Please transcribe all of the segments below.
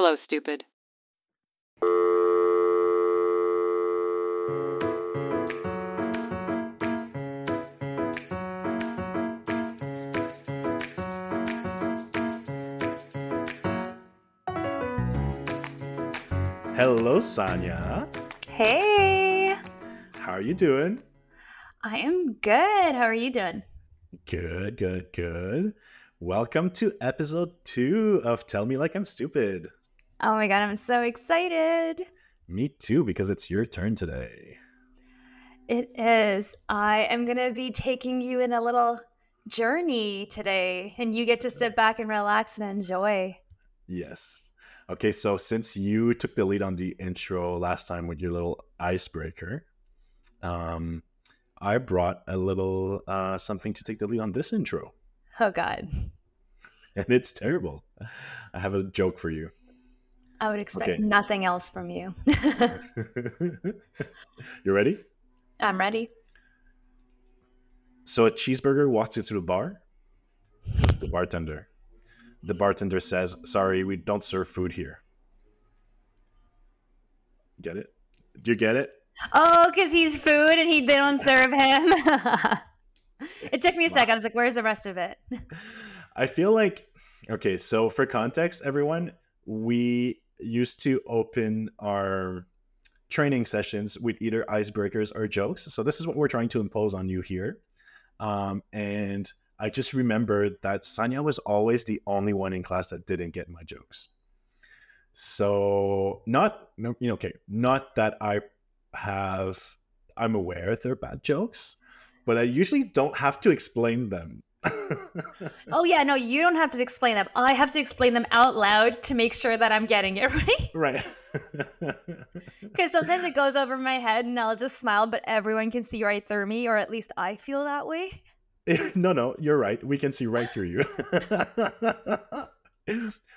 Hello, stupid. Hello, Saniya. Hey, How are you doing? I am good. How are you doing? Good, good, good. Welcome to episode two of Tell Me Like I'm Stupid. Oh my god, I'm so excited. Me too, because it's your turn today. It is. I am going to be taking you in a little journey today, and you get to sit back and relax and enjoy. Yes. Okay, so since you took the lead on the intro last time with your little icebreaker, um, I brought a little uh, something to take the lead on this intro, Oh god. and it's terrible. I have a joke for you. I would expect Okay. nothing else from you. you ready? I'm ready. So a cheeseburger walks into the bar. It's the bartender. The bartender says, "Sorry, we don't serve food here." Get it? Do you get it? Oh, because he's food and he they don't serve him. it took me a sec. I was like, where's the rest of it? I feel like okay. So for context, everyone, we used to open our training sessions with either icebreakers or jokes. So this is what we're trying to impose on you here. Um, and I just remembered that Saniya was always the only one in class that didn't get my jokes. So not no, you know, okay, not that I have I'm aware they're bad jokes, but I usually don't have to explain them. Oh yeah, no, you don't have to explain them. I have to explain them out loud to make sure that I'm getting it right. right. Because sometimes it goes over my head and I'll just smile, but everyone can see right through me, or at least I feel that way. no, no, you're right. We can see right through you.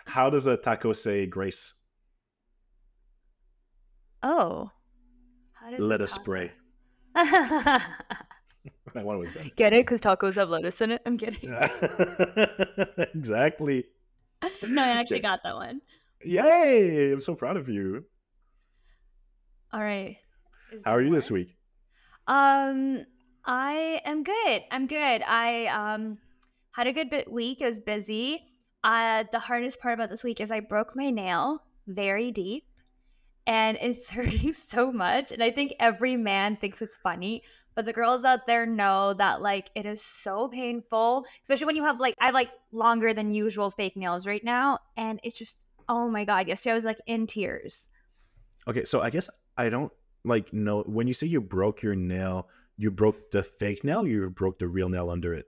How does a taco say grace? Oh. How does Let us talk? Spray. I want was done. Get it? Because tacos have lettuce in it. I'm kidding. exactly. No, I actually Okay. got that one. Yay! I'm so proud of you. All right. Is How are you this week? Um, I am good. I'm good. I um had a good bit week. It was busy. Uh, the hardest part about this week is I broke my nail very deep, and it's hurting so much. And I think every man thinks it's funny, but the girls out there know that like it is so painful, especially when you have like I have like longer than usual fake nails right now, and it's just oh my god. Yesterday I was like in tears. Okay, so I guess I don't like know when you say you broke your nail, you broke the fake nail, you broke the real nail under it.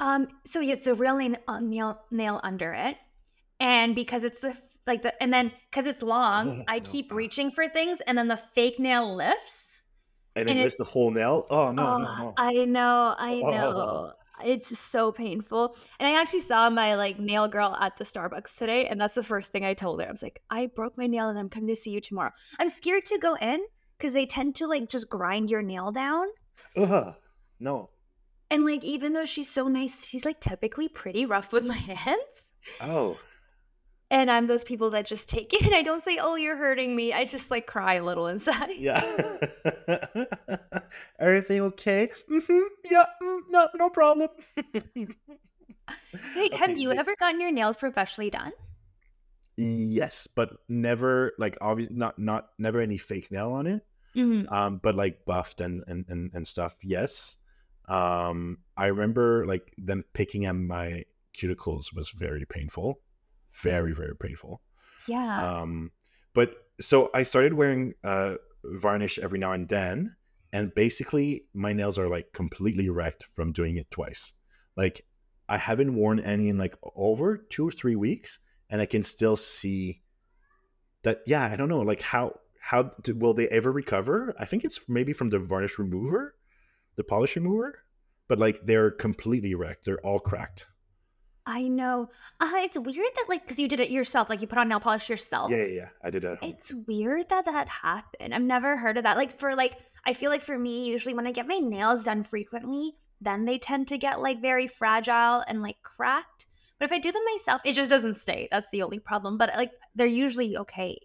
Um, so it's a real nail, nail nail under it, and because it's the like the and then because it's long, Oh, I keep reaching for things, and then the fake nail lifts. And it And lifts the whole nail? Oh no, oh, no, ah, no. I know, I Oh. know. It's just so painful. And I actually saw my like nail girl at the Starbucks today, and that's the first thing I told her. I was like, I broke my nail, and I'm coming to see you tomorrow. I'm scared to go in because they tend to like just grind your nail down. Ugh, no. And like, even though she's so nice, she's like typically pretty rough with my hands. Oh. And I'm those people that just take it and I don't say, oh, you're hurting me. I just like cry a little inside. Yeah. Everything okay? Mm-hmm. Yeah. mm, no, no problem. Hey, have you this- ever gotten your nails professionally done? yes, but never like obviously not not never any fake nail on it. Mm-hmm. Um, but like buffed and and and, and stuff. Yes. Um, I remember like them picking at my cuticles was very painful, very very painful. Yeah. Um, but so I started wearing uh, varnish every now and then, and basically my nails are like completely wrecked from doing it twice. Like I haven't worn any in like over two or three weeks, and I can still see that. Yeah, I don't know, like how how do, will they ever recover? I think it's maybe from the varnish remover, the polish remover, but like they're completely wrecked. They're all cracked. I know. Uh, it's weird that like because you did it yourself, like you put on nail polish yourself. Yeah, yeah, yeah. I did it. at home. It's weird that that happened. I've never heard of that. Like for like, I feel like for me, usually when I get my nails done frequently, then they tend to get like very fragile and like cracked. But if I do them myself, it just doesn't stay. That's the only problem. But like they're usually okay.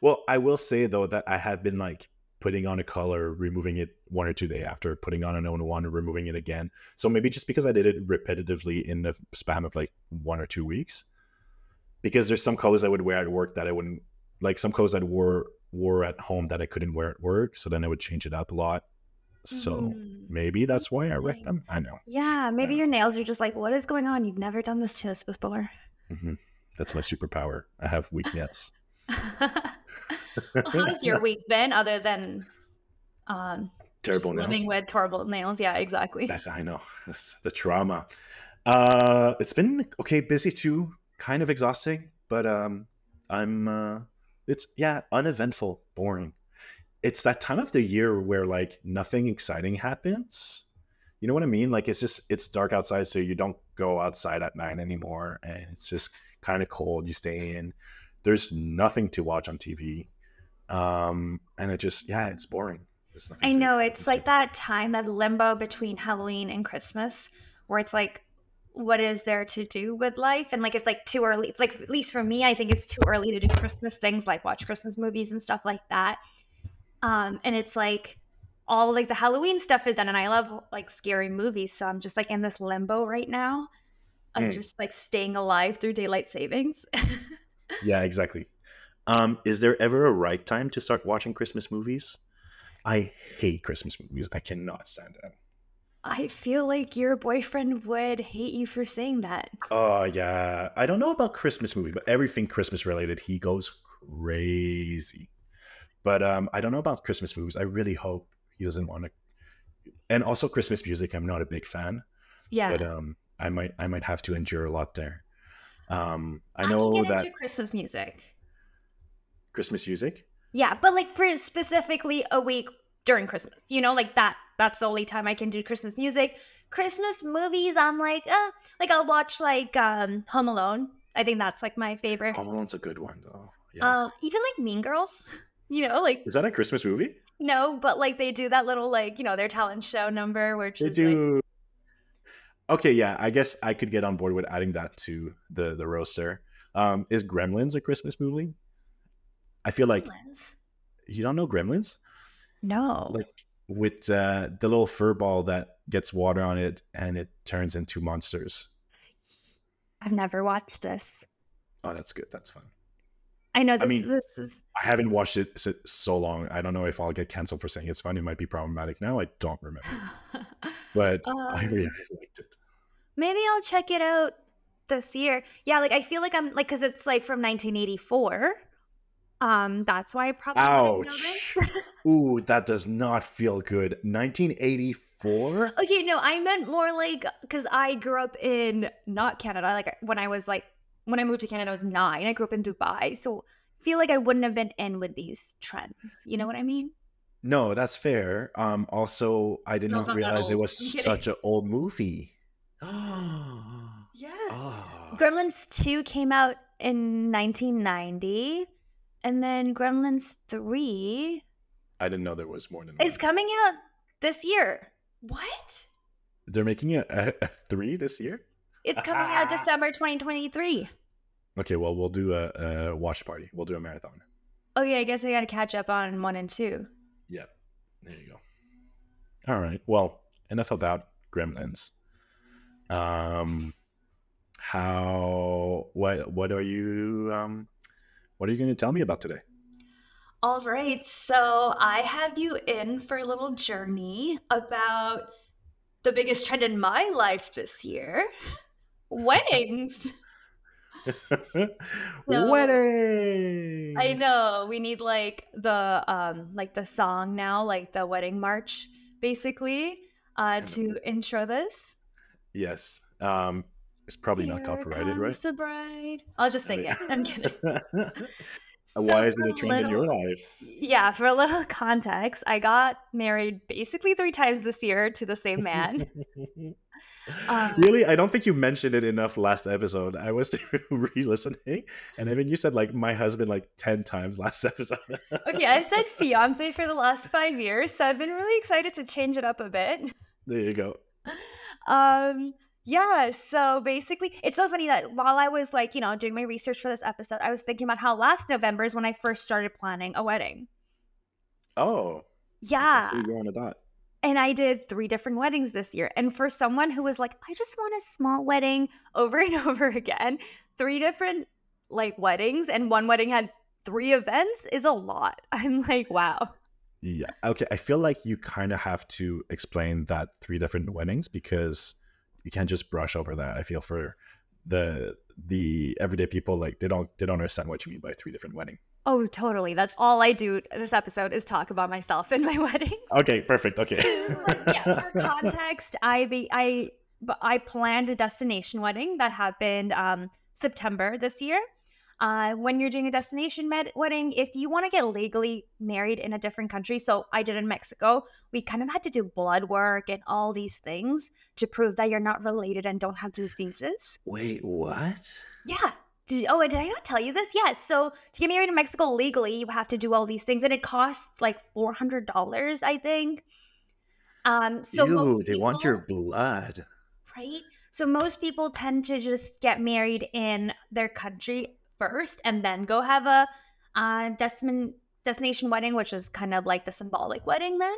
Well, I will say though that I have been like putting on a color, removing it one or two day after, putting on another one, removing it again. So maybe just because I did it repetitively in the span of like one or two weeks, because there's some colors I would wear at work that I wouldn't like. Some colors I wore wore at home that I couldn't wear at work, so then I would change it up a lot. So Mhm. maybe that's why I wrecked them. I know. Yeah, maybe Yeah. your nails are just like, what is going on? You've never done this to us before. hmm That's my superpower. I have weakness. well, how's your week been other than um Terrible nails. living with horrible nails? Yeah, exactly. That I know. That's the trauma. Uh it's been okay, busy too, kind of exhausting, but um I'm uh it's yeah, uneventful, boring. It's that time of the year where like nothing exciting happens. You know what I mean? Like it's just it's dark outside, so you don't go outside at night anymore, and it's just kind of cold. You stay in. There's nothing to watch on TV, um, and it just yeah, it's boring. I to- know it's to- like that time, that limbo between Halloween and Christmas, where it's like, what is there to do with life? And like, it's like too early. It's like, at least for me, I think it's too early to do Christmas things like watch Christmas movies and stuff like that. Um, and it's like all like the Halloween stuff is done, and I love like scary movies, so I'm just like in this limbo right now. I'm Mm. just like staying alive through daylight savings. Yeah, exactly. Um, is there ever a right time to start watching Christmas movies? I hate Christmas movies. I cannot stand them. I feel like your boyfriend would hate you for saying that. Oh yeah, I don't know about Christmas movies, but everything Christmas related, he goes crazy. But um, I don't know about Christmas movies. I really hope he doesn't want to. And also Christmas music, I'm not a big fan, Yeah. but um, I might I might have to endure a lot there. Um, I I know get that into Christmas music. Christmas music. Yeah, but like for specifically a week during Christmas, you know, like that. That's the only time I can do Christmas music. Christmas movies, I'm like, uh, like I'll watch like um Home Alone. I think that's like my favorite. Home Alone's a good one though. Yeah. Um, even like Mean Girls, you know, like Is that a Christmas movie? no, but like they do that little like you know their talent show number, which They is like do. Okay, yeah, I guess I could get on board with adding that to the the roster. Um, is Gremlins a Christmas movie? I feel like Gremlins. you don't know Gremlins, no. like with uh, the little fur ball that gets water on it and it turns into monsters. I've never watched this. Oh, that's good. That's fun. I know this. mean- this is I haven't watched it so long. I don't know if I'll get canceled for saying it's fun. It might be problematic now. I don't remember, but I Um, really liked it. Maybe I'll check it out this year. Yeah, like I feel like I'm like because it's like from 1984. Um, that's why I probably wouldn't know Ouch. this. Ooh, that does not feel good. 1984. okay, no, I meant more like because I grew up in not Canada. Like when I was like when I moved to Canada, I was nine. I grew up in Dubai, so feel like I wouldn't have been in with these trends. You know what I mean? No, that's fair. Um, also, I did No, it's not not realize it was such an old movie. oh. Yeah. Gremlins 2 came out in 1990, and then Gremlins 3 I didn't know there was more than is one. coming out this year. What? They're making a, a, a three this year. It's coming out December 2023. Okay, well, we'll do a, a watch party. We'll do a marathon. Okay, I guess I got to catch up on 1 and 2. Yep. There you go. All right. Well, enough about Gremlins. Um, how? What? What are you? Um, what are you going to tell me about today? All right, so I have you in for a little journey about the biggest trend in my life this year weddings. Weddings. I know we need like the um like the song now, like the wedding march, basically, uh, to intro this. Yes. Um, it's probably not copyrighted, right? the bride. I'll just sing it. I'm kidding. So Why is it a trend in your life? Yeah, for a little context, I got married basically three times this year to the same man. Um, really, I don't think you mentioned it enough last episode. I was re-listening, and even you said like my husband like ten times last episode. okay, I said fiance for the last five years, so I've been really excited to change it up a bit. there you go. Um, Yeah, so basically, it's so funny that while I was like, you know, doing my research for this episode, I was thinking about how last November is when I first started planning a wedding. Oh, Yeah. what you that. And I did three different weddings this year. And for someone who was like, I just want a small wedding over and over again, three different like weddings and one wedding had three events is a lot. I'm like, wow. Yeah. Okay. I feel like you kind of have to explain that three different weddings because you can't just brush over that. I feel for the the everyday people like they don't they don't understand what you mean by three different wedding. Oh, totally. That's all I do this episode is talk about myself and my weddings. Okay. Perfect. Okay. Like, yeah, for context, I be I I planned a destination wedding that happened um September this year. Uh, when you're doing a destination med- wedding, if you want to get legally married in a different country, so I did in Mexico, we kind of had to do blood work and all these things to prove that you're not related and don't have diseases. Wait. What? Yeah. Did, oh, did I not tell you this? Yes. So to get married in Mexico legally, you have to do all these things, and it costs like four hundred dollars, I think. Um. So Ew, most they want your blood. right? So most people tend to just get married in their country first, and then go have a uh, destin- destination wedding, which is kind of like the symbolic wedding. Then,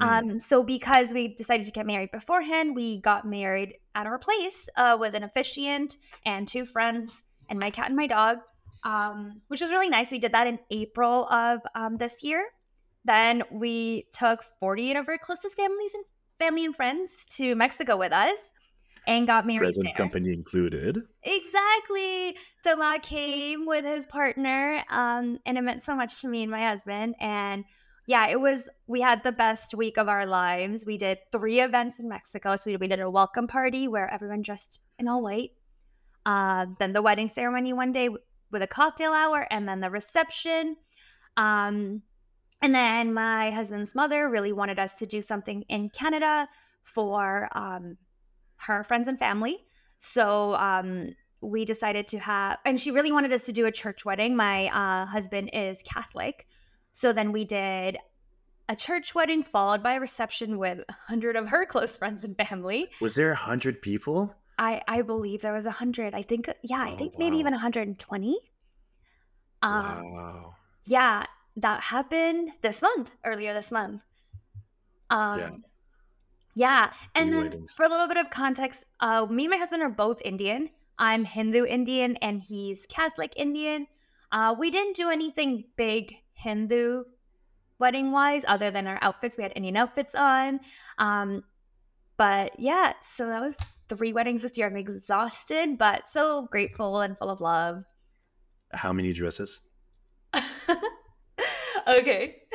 Mm. um, so because we decided to get married beforehand, we got married at our place uh, with an officiant and two friends and my cat and my dog, um, which was really nice. We did that in April of um, this year. Then we took 48 of our closest families and family and friends to Mexico with us and got married Present there. company included. Exactly. So Matt came with his partner, um, and it meant so much to me and my husband. And yeah, it was. We had the best week of our lives. We did three events in Mexico. So we, we did a welcome party where everyone dressed in all white. Uh, then the wedding ceremony one day with a cocktail hour, and then the reception. Um, and then my husband's mother really wanted us to do something in Canada for um, her friends and family. So um, we decided to have, and she really wanted us to do a church wedding. My uh, husband is Catholic. So then we did a church wedding followed by a reception with a hundred of her close friends and family. Was there a hundred people? I, I believe there was a hundred. I think, yeah, I Oh, think maybe wow. even 120. Um, wow. yeah, that happened this month, earlier this month. Um, Yeah. Yeah. And then weddings. for a little bit of context, uh, me and my husband are both Indian. I'm Hindu Indian and he's Catholic Indian. Uh, we didn't do anything big Hindu wedding wise other than our outfits. We had Indian outfits on. Um, but yeah, so that was three weddings this year. I'm exhausted, but so grateful and full of love. How many dresses? okay.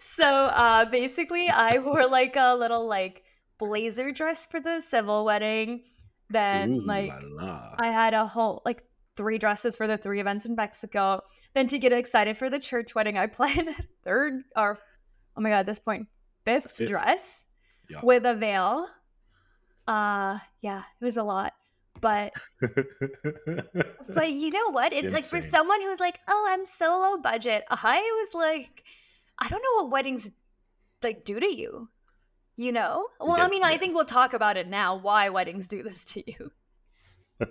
So uh basically I wore like a little like blazer dress for the civil wedding. Then Ooh like la la. I had a whole like three dresses for the three events in Mexico. Then to get excited for the church wedding, I planned a third or oh my god, at this point, fifth, Fifth. dress Yeah. with a veil. Uh yeah, it was a lot. But but you know what? It's like for someone who's like, oh, I'm so low budget. I was like, I don't know what weddings like do to you. You know? Well, I mean, I think we'll talk about it now. Why weddings do this to you?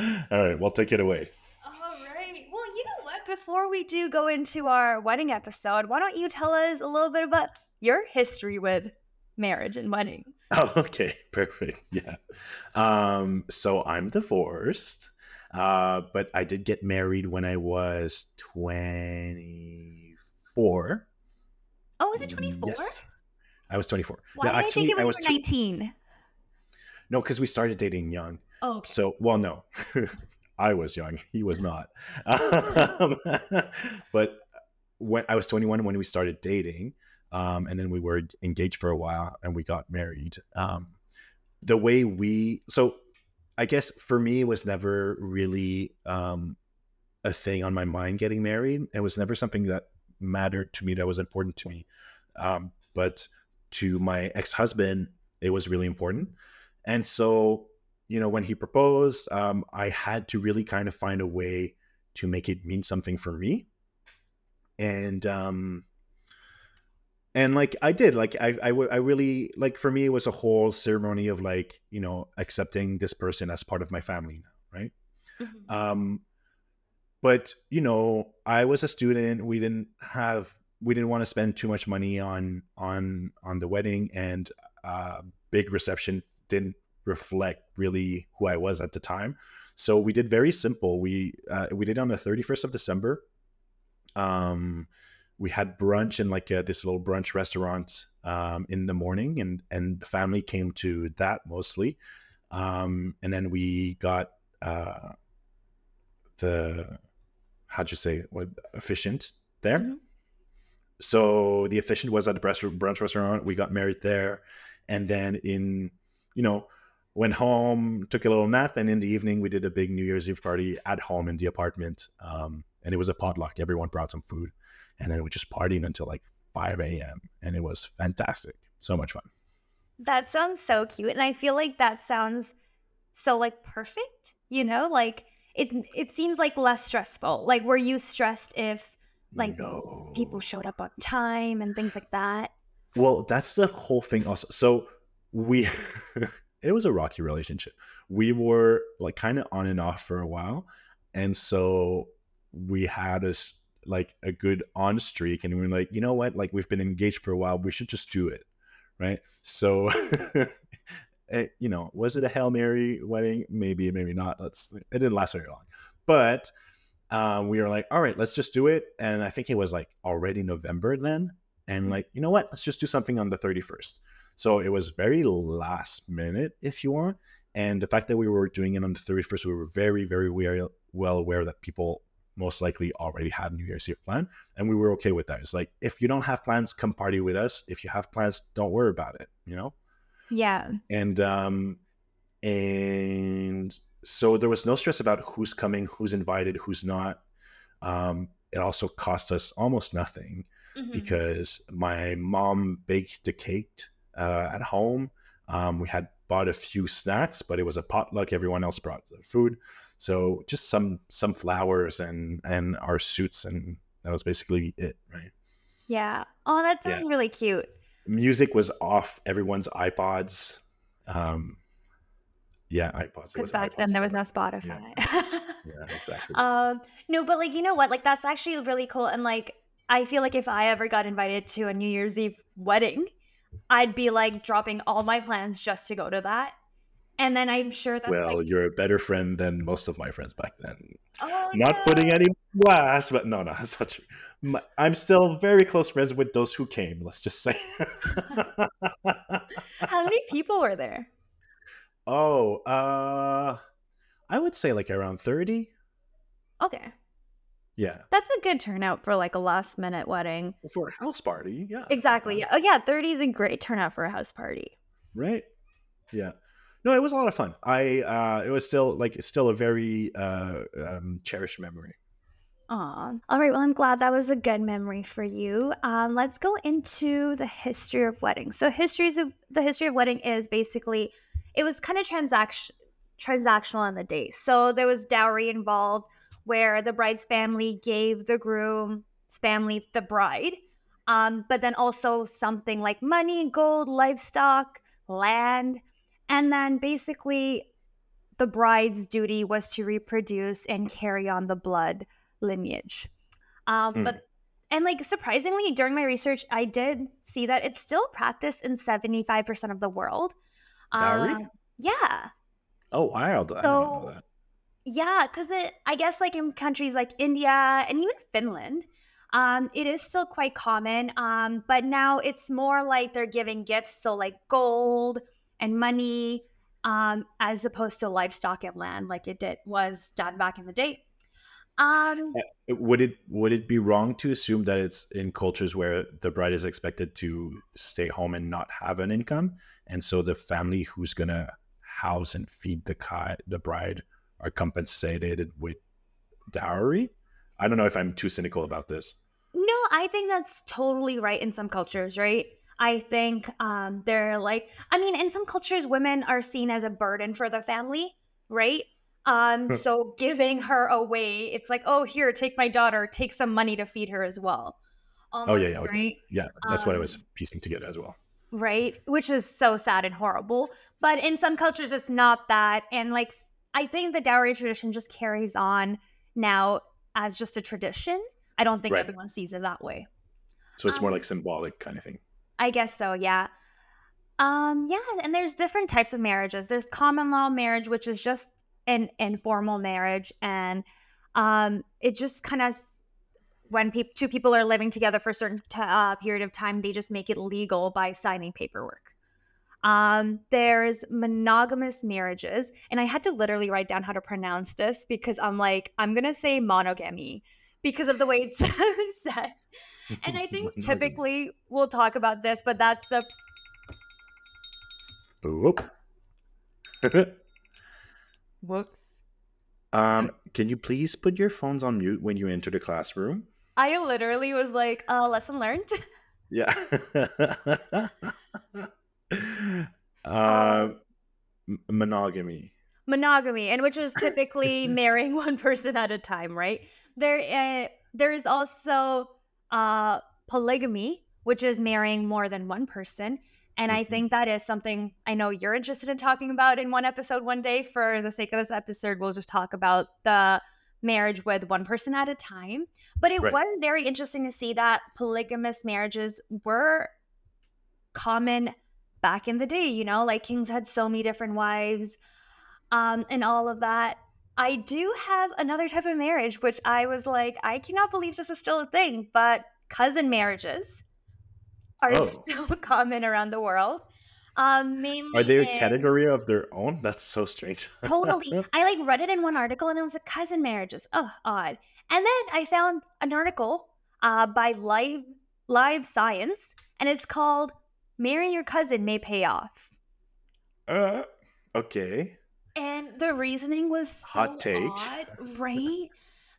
All right, well, take it away. All right. Well, you know what? Before we do go into our wedding episode, why don't you tell us a little bit about your history with marriage and weddings? Oh, okay, perfect. Yeah. Um, so I'm divorced, uh, but I did get married when I was 24. Oh, was it 24? Yes. I was 24. Why No, did I think it was, was you tw- 19? No, because we started dating young. Oh, okay. So, well, no, I was young. He was not. Um, but when I was 21 when we started dating, um, and then we were engaged for a while and we got married. Um, the way we, so I guess for me, it was never really um, a thing on my mind getting married. It was never something that mattered to me, that was important to me. Um, but to my ex husband, it was really important. And so you know, when he proposed, um, I had to really kind of find a way to make it mean something for me. And um, and like I did, like I, I, I really like for me it was a whole ceremony of like you know accepting this person as part of my family now, right? Mm-hmm. Um, but you know, I was a student. We didn't have we didn't want to spend too much money on on on the wedding, and uh, big reception didn't reflect really who I was at the time. So we did very simple. We uh, we did on the thirty first of December. Um, we had brunch in like a, this little brunch restaurant um, in the morning, and and family came to that mostly, um, and then we got uh, the how'd you say what officiant there. Mm-hmm. So the efficient was at the brunch restaurant. We got married there, and then in you know went home, took a little nap, and in the evening we did a big New Year's Eve party at home in the apartment. Um, and it was a potluck. Everyone brought some food and then we just partied until like 5 a.m. and it was fantastic. So much fun. That sounds so cute. And I feel like that sounds so like perfect, you know, like it it seems like less stressful. Like were you stressed if like no. people showed up on time and things like that? Well, that's the whole thing also. So we it was a rocky relationship. We were like kind of on and off for a while. And so we had a like a good on streak and we are like you know what like we've been engaged for a while we should just do it right so it, eh, you know was it a hail mary wedding maybe maybe not let's it didn't last very long but um, we were like all right let's just do it and i think it was like already november then and mm-hmm. like you know what let's just do something on the 31st so it was very last minute if you want and the fact that we were doing it on the 31st we were very very well aware that people most likely already had New Year's Eve plan, and we were okay with that. It's like if you don't have plans, come party with us. If you have plans, don't worry about it. You know. Yeah. And um, and so there was no stress about who's coming, who's invited, who's not. Um, it also cost us almost nothing mm-hmm. because my mom baked the cake uh, at home. Um, we had bought a few snacks, but it was a potluck. Everyone else brought the food. So just some some flowers and and our suits, and that was basically it, right? Yeah. Oh, that sounds yeah. really cute. Music was off everyone's iPods. Um, yeah, iPods. Because back iPods then there was no Spotify. Yeah, yeah exactly. um, no, but like you know what? Like that's actually really cool, and like I feel like if I ever got invited to a New Year's Eve wedding, I'd be like dropping all my plans just to go to that and then I'm sure that's well, like, you're a better friend than most of my friends back then. Oh, not no. putting any glass, but no, no, that's not true. My, I'm still very close friends with those who came. Let's just say. How many people were there? Oh, uh, I would say like around thirty. Okay. Yeah. That's a good turnout for like a last minute wedding. For a house party, yeah. Exactly. Yeah. Oh yeah, 30 is a great turnout for a house party. Right. Yeah no, it was a lot of fun. I uh, it was still like still a very uh, um, cherished memory. Aw. All right. Well, I'm glad that was a good memory for you. Um, let's go into the history of weddings. So, histories of the history of wedding is basically it was kind of transaction transactional in the day. So there was dowry involved, where the bride's family gave the groom's family the bride, um, but then also something like money, gold, livestock, land. And then basically, the bride's duty was to reproduce and carry on the blood lineage. Um, mm. But and like surprisingly, during my research, I did see that it's still practiced in seventy five percent of the world. Dowry? Uh, yeah. Oh, wild! So, yeah, because it, I guess, like in countries like India and even Finland, um, it is still quite common. Um, but now it's more like they're giving gifts, so like gold, and money um, as opposed to livestock and land like it did was done back in the day. Um, uh, would it would it be wrong to assume that it's in cultures where the bride is expected to stay home and not have an income, and so the family who's gonna house and feed the the bride are compensated with dowry? I don't know if I'm too cynical about this. No, I think that's totally right in some cultures, right? I think um, they're like, I mean, in some cultures, women are seen as a burden for the family, right? Um, so giving her away, it's like, oh, here, take my daughter, take some money to feed her as well. almost, Oh yeah, yeah, right? yeah. That's what I Um, was piecing together as well. Right? Which is so sad and horrible. But in some cultures, it's not that. And like, I think the dowry tradition just carries on now as just a tradition. I don't think Right. everyone sees it that way. So it's more um, like symbolic kind of thing. I guess so, yeah. Um, yeah, and there's different types of marriages. There's common law marriage, which is just an informal marriage, and um, it just kind of when peop two people are living together for a certain t- uh, period of time, they just make it legal by signing paperwork. Um, there's monogamous marriages, and I had to literally write down how to pronounce this because I'm like, I'm gonna say monogamy because of the way it's said. And I think typically we'll talk about this, but that's the Whoop. whoops. um, can you please put your phones on mute when you enter the classroom? I literally was like, uh, lesson learned. Yeah. Um, um, monogamy. monogamy and which is typically marrying one person at a time right there uh, there is also uh polygamy which is marrying more than one person and i Mhm. think that is something i know you're interested in talking about in one episode one day for the sake of this episode we'll just talk about the marriage with one person at a time but it Right. was very interesting to see that polygamous marriages were common back in the day you know like kings had so many different wives um, and all of that. I do have another type of marriage, which I was like, I cannot believe this is still a thing, but cousin marriages are Oh. still common around the world. Um, mainly Are they a category of their own? That's so strange. Totally. I like read it in one article and it was like cousin marriages. Oh, odd. And then I found an article uh, by Live Live Science, and it's called "Marrying Your Cousin May Pay Off." uh, okay. And the reasoning was so Hot take. odd, right?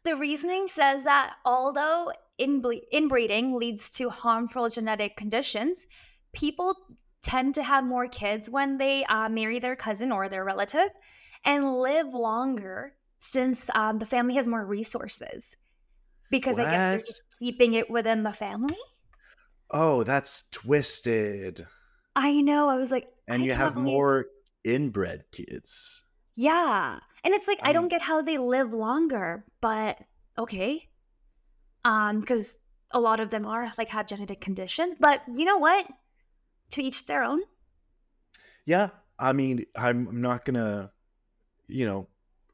the reasoning says that although inble- inbreeding leads to harmful genetic conditions, people tend to have more kids when they uh, marry their cousin or their relative and live longer since um, the family has more resources. Because I guess they're just keeping it within the family. Oh, that's twisted. I know. I was like, And I you have believe- more inbred kids. Yeah. And it's like I don't Um, get how they live longer, but okay. Um cuz a lot of them are like have genetic conditions, but you know what? To each their own. Yeah, I mean, I'm not gonna, you know,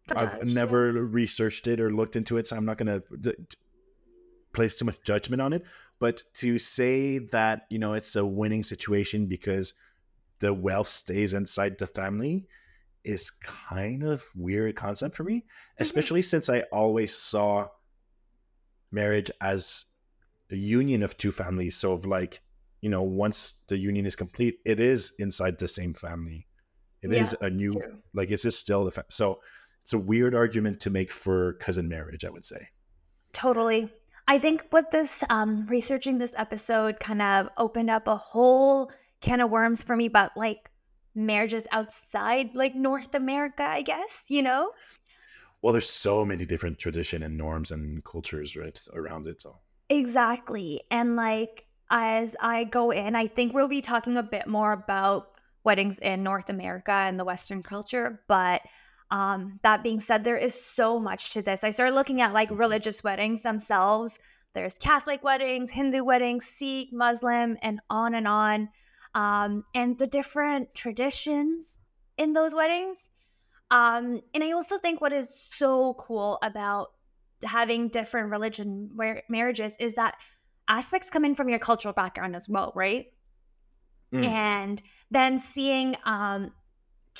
To I've judge, never researched it or looked into it, so I'm not gonna d- d- place too much judgment on it. But to say that you know it's a winning situation because the wealth stays inside the family is kind of weird concept for me, mm-hmm. especially since I always saw marriage as a union of two families. So of like, you know, once the union is complete, it is inside the same family. It is a new True. like it's just still the fa- so it's a weird argument to make for cousin marriage i would say Totally. I think what this um researching this episode kind of opened up a whole can of worms for me about like marriages outside like North America, I guess, you know? well there's so many different tradition and norms and cultures right around it so Exactly. And like as I go in, I think we'll be talking a bit more about weddings in North America and the Western culture. But um, that being said, there is so much to this. I started looking at like religious weddings themselves. There's Catholic weddings, Hindu weddings, Sikh, Muslim, and on and on. Um, and the different traditions in those weddings. Um, and I also think what is so cool about having different religion mar- marriages is that aspects come in from your cultural background as well, right? Mm. And then seeing um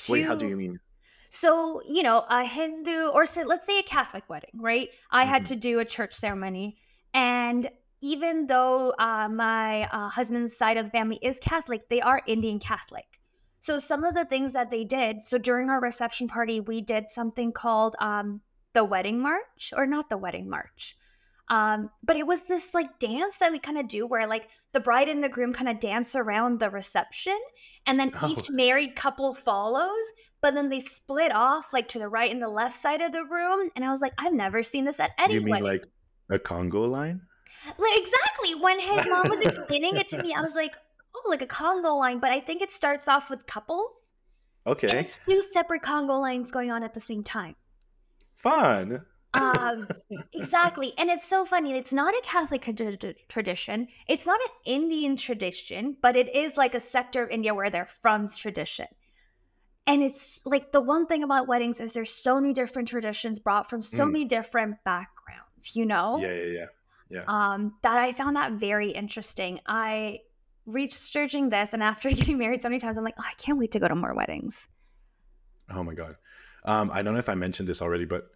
wait how do you mean so, you know, a Hindu or so let's say a Catholic wedding, right? I had Mhm. to do a church ceremony. And even though uh, my uh, husband's side of the family is Catholic, they are Indian Catholic. So, some of the things that they did, so during our reception party, we did something called um, the wedding march, or not the wedding march. Um, but it was this like dance that we kind of do where like the bride and the groom kind of dance around the reception and then Oh. each married couple follows but then they split off like to the right and the left side of the room and i was like i've never seen this at any you mean wedding like a conga line Like, exactly. When his mom was explaining it to me, I was like, oh, like a Conga line, but I think it starts off with couples. And Okay. it's two separate Conga lines going on at the same time. Fun. Um, exactly. And it's so funny. It's not a Catholic trad- tradition. It's not an Indian tradition, but it is like a sector of India where they're from's tradition. And it's like the one thing about weddings is there's so many different traditions brought from so Mm. many different backgrounds, you know? Yeah, yeah, yeah. um, that I found that very interesting. I researching this, and after getting married so many times, I'm like, oh, I can't wait to go to more weddings. Oh my god. Um, I don't know if I mentioned this already, but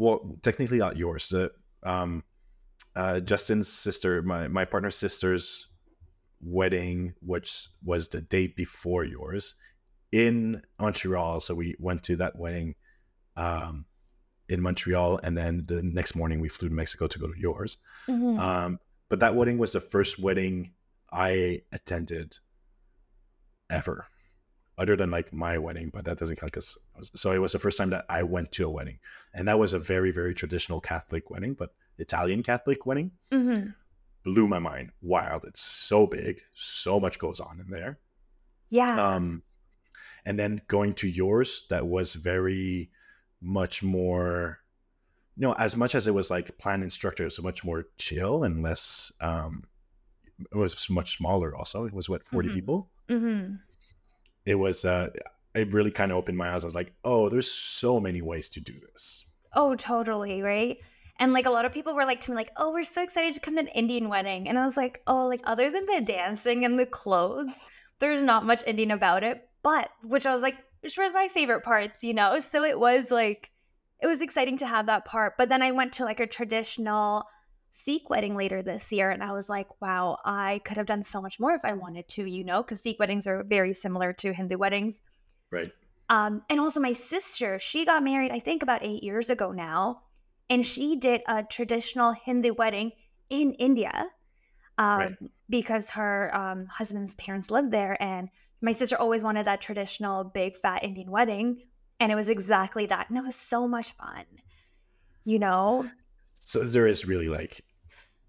well, technically not yours. The um, uh, Justin's sister, my my partner's sister's wedding, which was the day before yours, in Montreal. So we went to that wedding, um, in Montreal, and then the next morning we flew to Mexico to go to yours. Mhm. Um, but that wedding was the first wedding I attended ever, other than like my wedding, but that doesn't count because so it was the first time that I went to a wedding, and that was a very very traditional Catholic wedding, but Italian Catholic wedding Mhm. blew my mind. Wild! It's so big, so much goes on in there. Yeah. Um, and then going to yours, that was very much more. You know, as much as it was like planned and structured, it was much more chill and less. Um, it was much smaller. Also, it was what 40 Mhm. people. hmm It was. Uh, it really kind of opened my eyes. I was like, oh, there's so many ways to do this. Oh, totally. Right. And like a lot of people were like to me, like, "Oh, we're so excited to come to an Indian wedding," and I was like, "Oh, like other than the dancing and the clothes, there's not much Indian about it." But which I was like, which was my favorite parts, you know. So it was like, it was exciting to have that part. But then I went to like a traditional Sikh wedding later this year, and I was like, "Wow, I could have done so much more if I wanted to," you know, because Sikh weddings are very similar to Hindu weddings. Right. Um, and also my sister, she got married, I think about eight years ago now, and she did a traditional Hindu wedding in India um, Right. because her um, husband's parents lived there. And my sister always wanted that traditional big fat Indian wedding. And it was exactly that. And it was so much fun, you know? So there is really like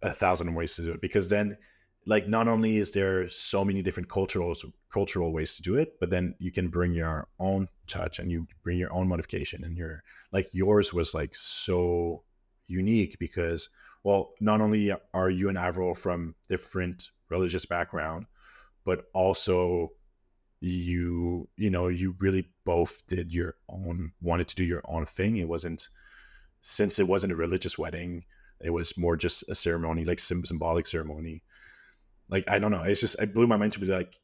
a thousand ways to do it because then like not only is there so many different cultural cultural ways to do it, but then you can bring your own touch and you bring your own modification and your like yours was like so unique because well not only are you and Avril from different religious background, but also you you know you really both did your own wanted to do your own thing. It wasn't since it wasn't a religious wedding, it was more just a ceremony, like sym- symbolic ceremony. Like I don't know, it's just it blew my mind to be like,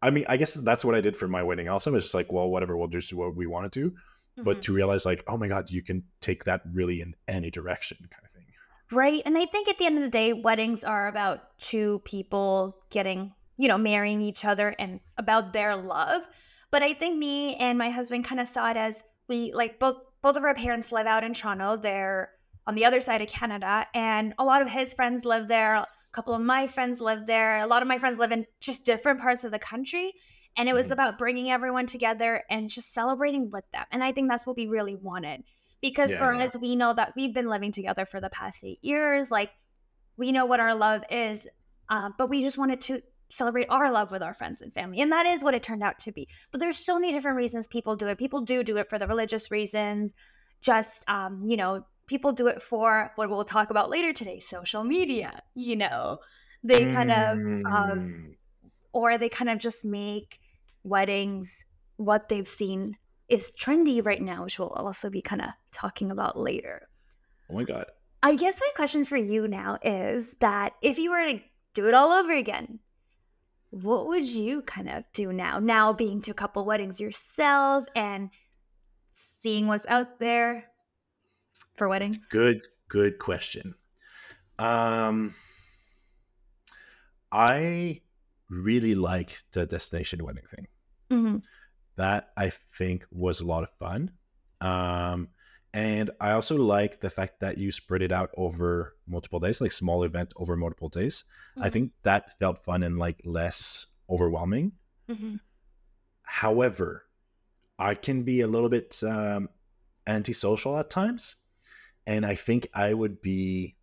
I mean, I guess that's what I did for my wedding. Also, it's just like, well, whatever, we'll just do what we want to do. But Mhm. to realize, like, oh my god, you can take that really in any direction, kind of thing. Right. And I think at the end of the day, weddings are about two people getting, you know, marrying each other and about their love. But I think me and my husband kind of saw it as we like both both of our parents live out in Toronto. They're on the other side of Canada. And a lot of his friends live there. A couple of my friends live there. A lot of my friends live in just different parts of the country. And it was Mhm. about bringing everyone together and just celebrating with them. And I think that's what we really wanted because Yeah, for yeah. us we know that we've been living together for the past eight years like we know what our love is uh, but we just wanted to celebrate our love with our friends and family and that is what it turned out to be but there's so many different reasons people do it people do do it for the religious reasons just um, you know people do it for what we'll talk about later today social media you know they kind of um, Mm. or they kind of just make weddings what they've seen is trendy right now, which we'll also be kind of talking about later. oh my god, I guess my question for you now is that if you were to do it all over again, what would you kind of do now? Now being to a couple weddings yourself and seeing what's out there for weddings? good, good question. Um, I really like the destination wedding thing. hmm that I think was a lot of fun. Um, and I also like the fact that you spread it out over multiple days, like small event over multiple days. I Mhm. think that felt fun and like less overwhelming. hmm However, I can be a little bit um, antisocial at times, and I think I would be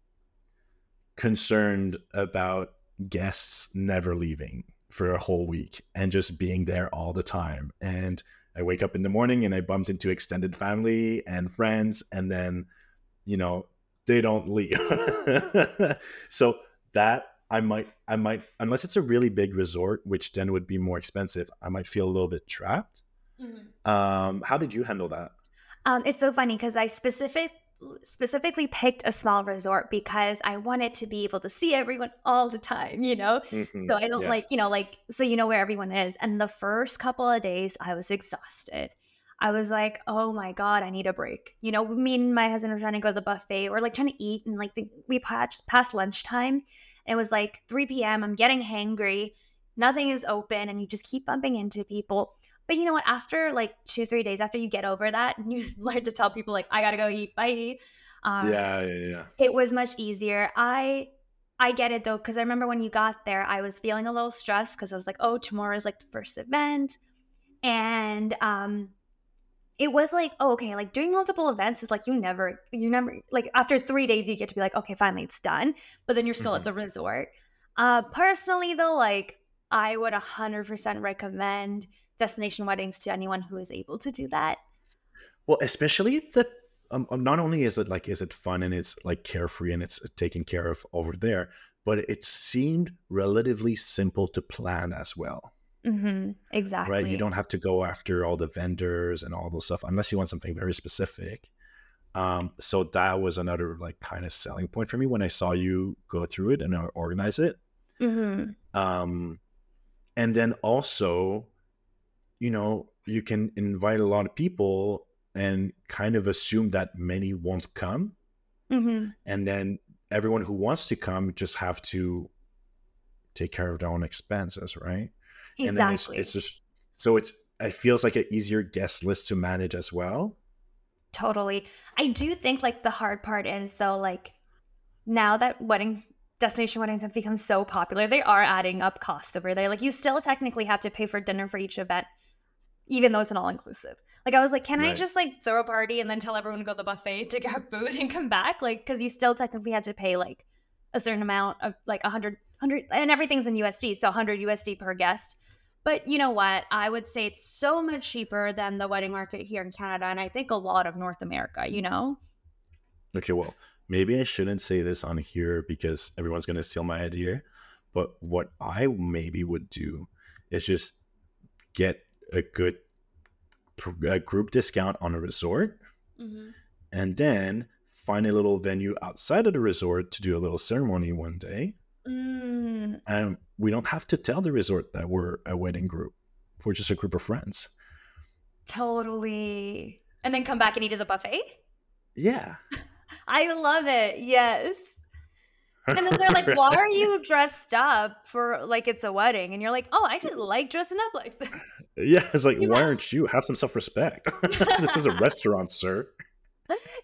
concerned about guests never leaving for a whole week and just being there all the time. And I wake up in the morning and I bumped into extended family and friends, and then, you know, they don't leave. so that I might, I might, unless it's a really big resort, which then would be more expensive, I might feel a little bit trapped. Mm-hmm. Um, how did you handle that? Um, it's so funny because I specific specifically picked a small resort because I wanted to be able to see everyone all the time, you know? Mm-hmm. So I don't yeah. like, you know, like, so you know where everyone is. And the first couple of days, I was exhausted. I was like, oh my God, I need a break. You know, me and my husband were trying to go to the buffet or like trying to eat. And like, the, we passed, past lunchtime. And it was like 3 p.m. I'm getting hangry. Nothing is open. And you just keep bumping into people. But you know what? After like two, three days after you get over that and you learn to tell people like, I gotta go eat, bye. Um, yeah, yeah, yeah. It was much easier. I I get it though, because I remember when you got there, I was feeling a little stressed because I was like, oh, tomorrow is like the first event. And um it was like, oh, okay, like doing multiple events is like you never, you never like after three days you get to be like, okay, finally it's done. But then you're still mm-hmm. at the resort. Uh personally though, like I would hundred percent recommend destination weddings to anyone who is able to do that. Well, especially the um, um, not only is it like is it fun and it's like carefree and it's taken care of over there, but it seemed relatively simple to plan as well. Mm-hmm. Exactly. Right. You don't have to go after all the vendors and all those stuff unless you want something very specific. Um, so that was another like kind of selling point for me when I saw you go through it and organize it. Mm-hmm. Um, and then also you know, you can invite a lot of people and kind of assume that many won't come. Mm-hmm. And then everyone who wants to come just have to take care of their own expenses, right? Exactly. And then it's, it's just so it's it feels like an easier guest list to manage as well. Totally. I do think like the hard part is though, like now that wedding destination weddings have become so popular, they are adding up cost over there. Like you still technically have to pay for dinner for each event even though it's an all inclusive. Like I was like, can right. I just like throw a party and then tell everyone to go to the buffet to grab food and come back? Like, because you still technically had to pay like a certain amount of like a hundred, hundred, and everything's in USD, so 100 USD per guest. But you know what? I would say it's so much cheaper than the wedding market here in Canada, and I think a lot of North America. You know. Okay, well, maybe I shouldn't say this on here because everyone's going to steal my idea. But what I maybe would do is just get a good a group discount on a resort, mm-hmm. and then find a little venue outside of the resort to do a little ceremony one day. Mm. And we don't have to tell the resort that we're a wedding group. We're just a group of friends. Totally. And then come back and eat at the buffet? Yeah. I love it. Yes. And then they're like, "Why are you dressed up for like it's a wedding?" And you're like, "Oh, I just like dressing up like this." Yeah, it's like, you why know? aren't you? Have some self respect. this is a restaurant, sir.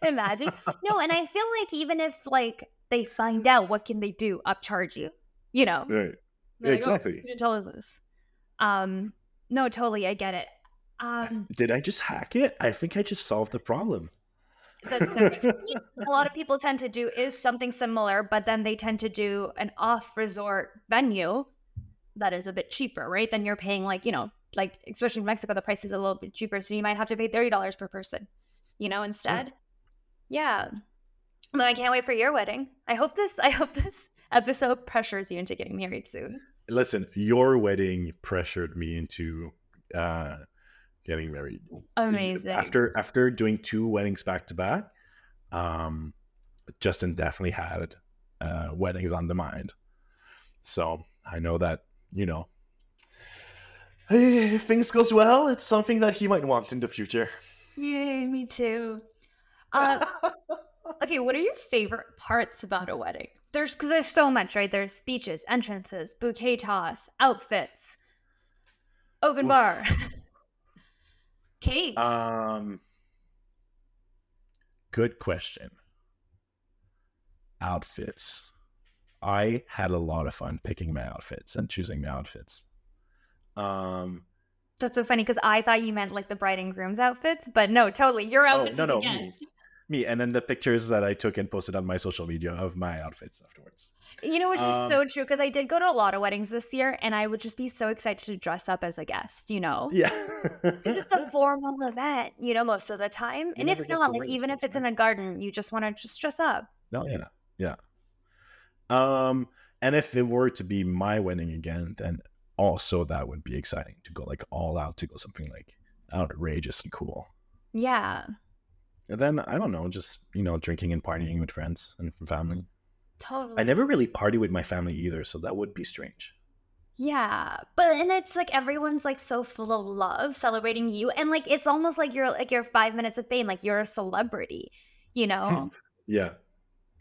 Imagine. No, and I feel like even if like they find out, what can they do? Upcharge you. You know. Right. Like, exactly. Oh, you tell us this. Um, no, totally, I get it. Um, Did I just hack it? I think I just solved the problem. That's so a lot of people tend to do is something similar, but then they tend to do an off resort venue that is a bit cheaper, right? Then you're paying like, you know, like especially in Mexico, the price is a little bit cheaper. So you might have to pay thirty dollars per person, you know, instead. Yeah. Well, I can't wait for your wedding. I hope this I hope this episode pressures you into getting married soon. Listen, your wedding pressured me into uh getting married. Amazing. After after doing two weddings back to back, um Justin definitely had uh weddings on the mind. So I know that, you know, if things goes well, it's something that he might want in the future. Yay, me too. Uh, okay, what are your favorite parts about a wedding? There's because there's so much, right? There's speeches, entrances, bouquet toss, outfits, open bar, cakes. Um, good question. Outfits. I had a lot of fun picking my outfits and choosing my outfits. Um, That's so funny because I thought you meant like the bride and groom's outfits, but no, totally your oh, outfits oh, no, no. guest. me. And then the pictures that I took and posted on my social media of my outfits afterwards. You know, which is Um, so true because I did go to a lot of weddings this year, and I would just be so excited to dress up as a guest. You know, Yeah. because it's a formal event. You know, most of the time, and if not, like even if it's in a garden, you just want to just dress up. no, yeah. Yeah. Um, and if it were to be my wedding again, then also that would be exciting to go like all out to go something like outrageous and cool. Yeah, And then I don't know, just you know, drinking and partying with friends and family. totally. I never really party with my family either, so that would be strange. Yeah, but and it's like everyone's like so full of love celebrating you, and like it's almost like you're like your five minutes of fame, like you're a celebrity. You know, Yeah.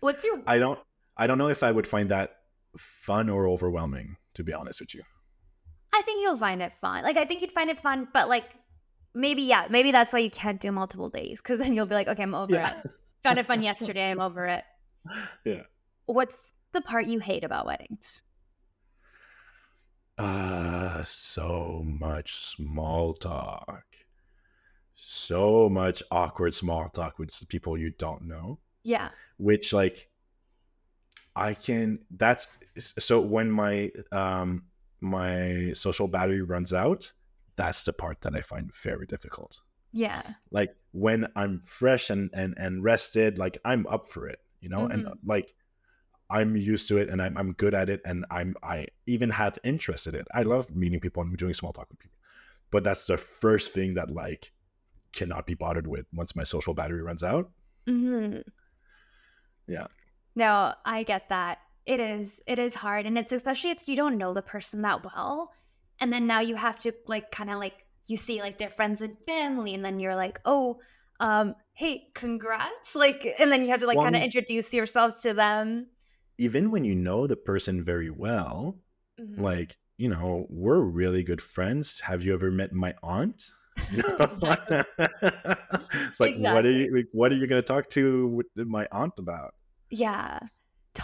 what's your I don't I don't know if I would find that fun or overwhelming, to be honest with you. I think you'll find it fun. Like I think you'd find it fun, but like maybe yeah, maybe that's why you can't do multiple days because then you'll be like, okay, I'm over Yeah. it. Found it fun yesterday. I'm over it. Yeah. What's the part you hate about weddings? Uh so much small talk. So much awkward small talk with people you don't know. Yeah. Which like I can that's so when my um my social battery runs out, that's the part that I find very difficult. Yeah. like when i'm fresh and and and rested like i'm up for it you know and Mhm. uh, like i'm used to it and I'm, I'm good at it and i'm i even have interest in it i love meeting people and doing small talk with people but that's the first thing that like cannot be bothered with once my social battery runs out Mm-hmm. Yeah. No, I get that. It is. It is hard, and it's especially if you don't know the person that well, and then now you have to like kind of like you see like their friends and family, and then you're like, oh, um, hey, congrats, like, and then you have to like Well, kind of introduce yourselves to them. even when you know the person very well Mhm. like you know we're really good friends have you ever met my aunt you know Exactly. it's like what are you like, what are you going to talk to with my aunt about Yeah,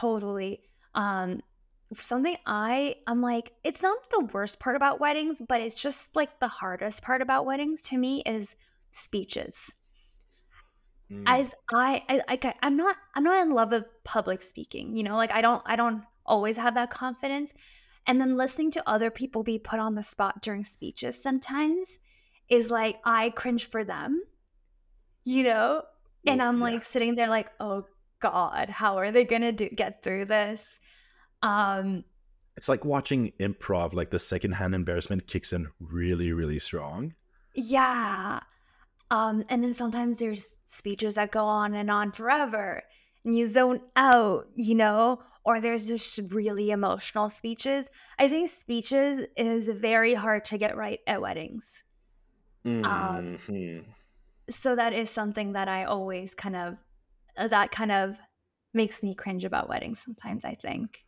totally. Um something I I'm like it's not the worst part about weddings, but it's just like the hardest part about weddings to me is speeches. Mm. As I I like I- I'm not I'm not in love with public speaking, you know? Like I don't I don't always have that confidence. And then listening to other people be put on the spot during speeches sometimes is like I cringe for them. You know? and I'm yeah. like sitting there like, oh God, how are they gonna do get through this? Um, it's like watching improv like the secondhand embarrassment kicks in really really strong yeah. Um, and then sometimes there's speeches that go on and on forever and you zone out, you know, or there's just really emotional speeches. I think speeches is very hard to get right at weddings. Mhm. So that is something that I always kind of that kind of makes me cringe about weddings sometimes, I think.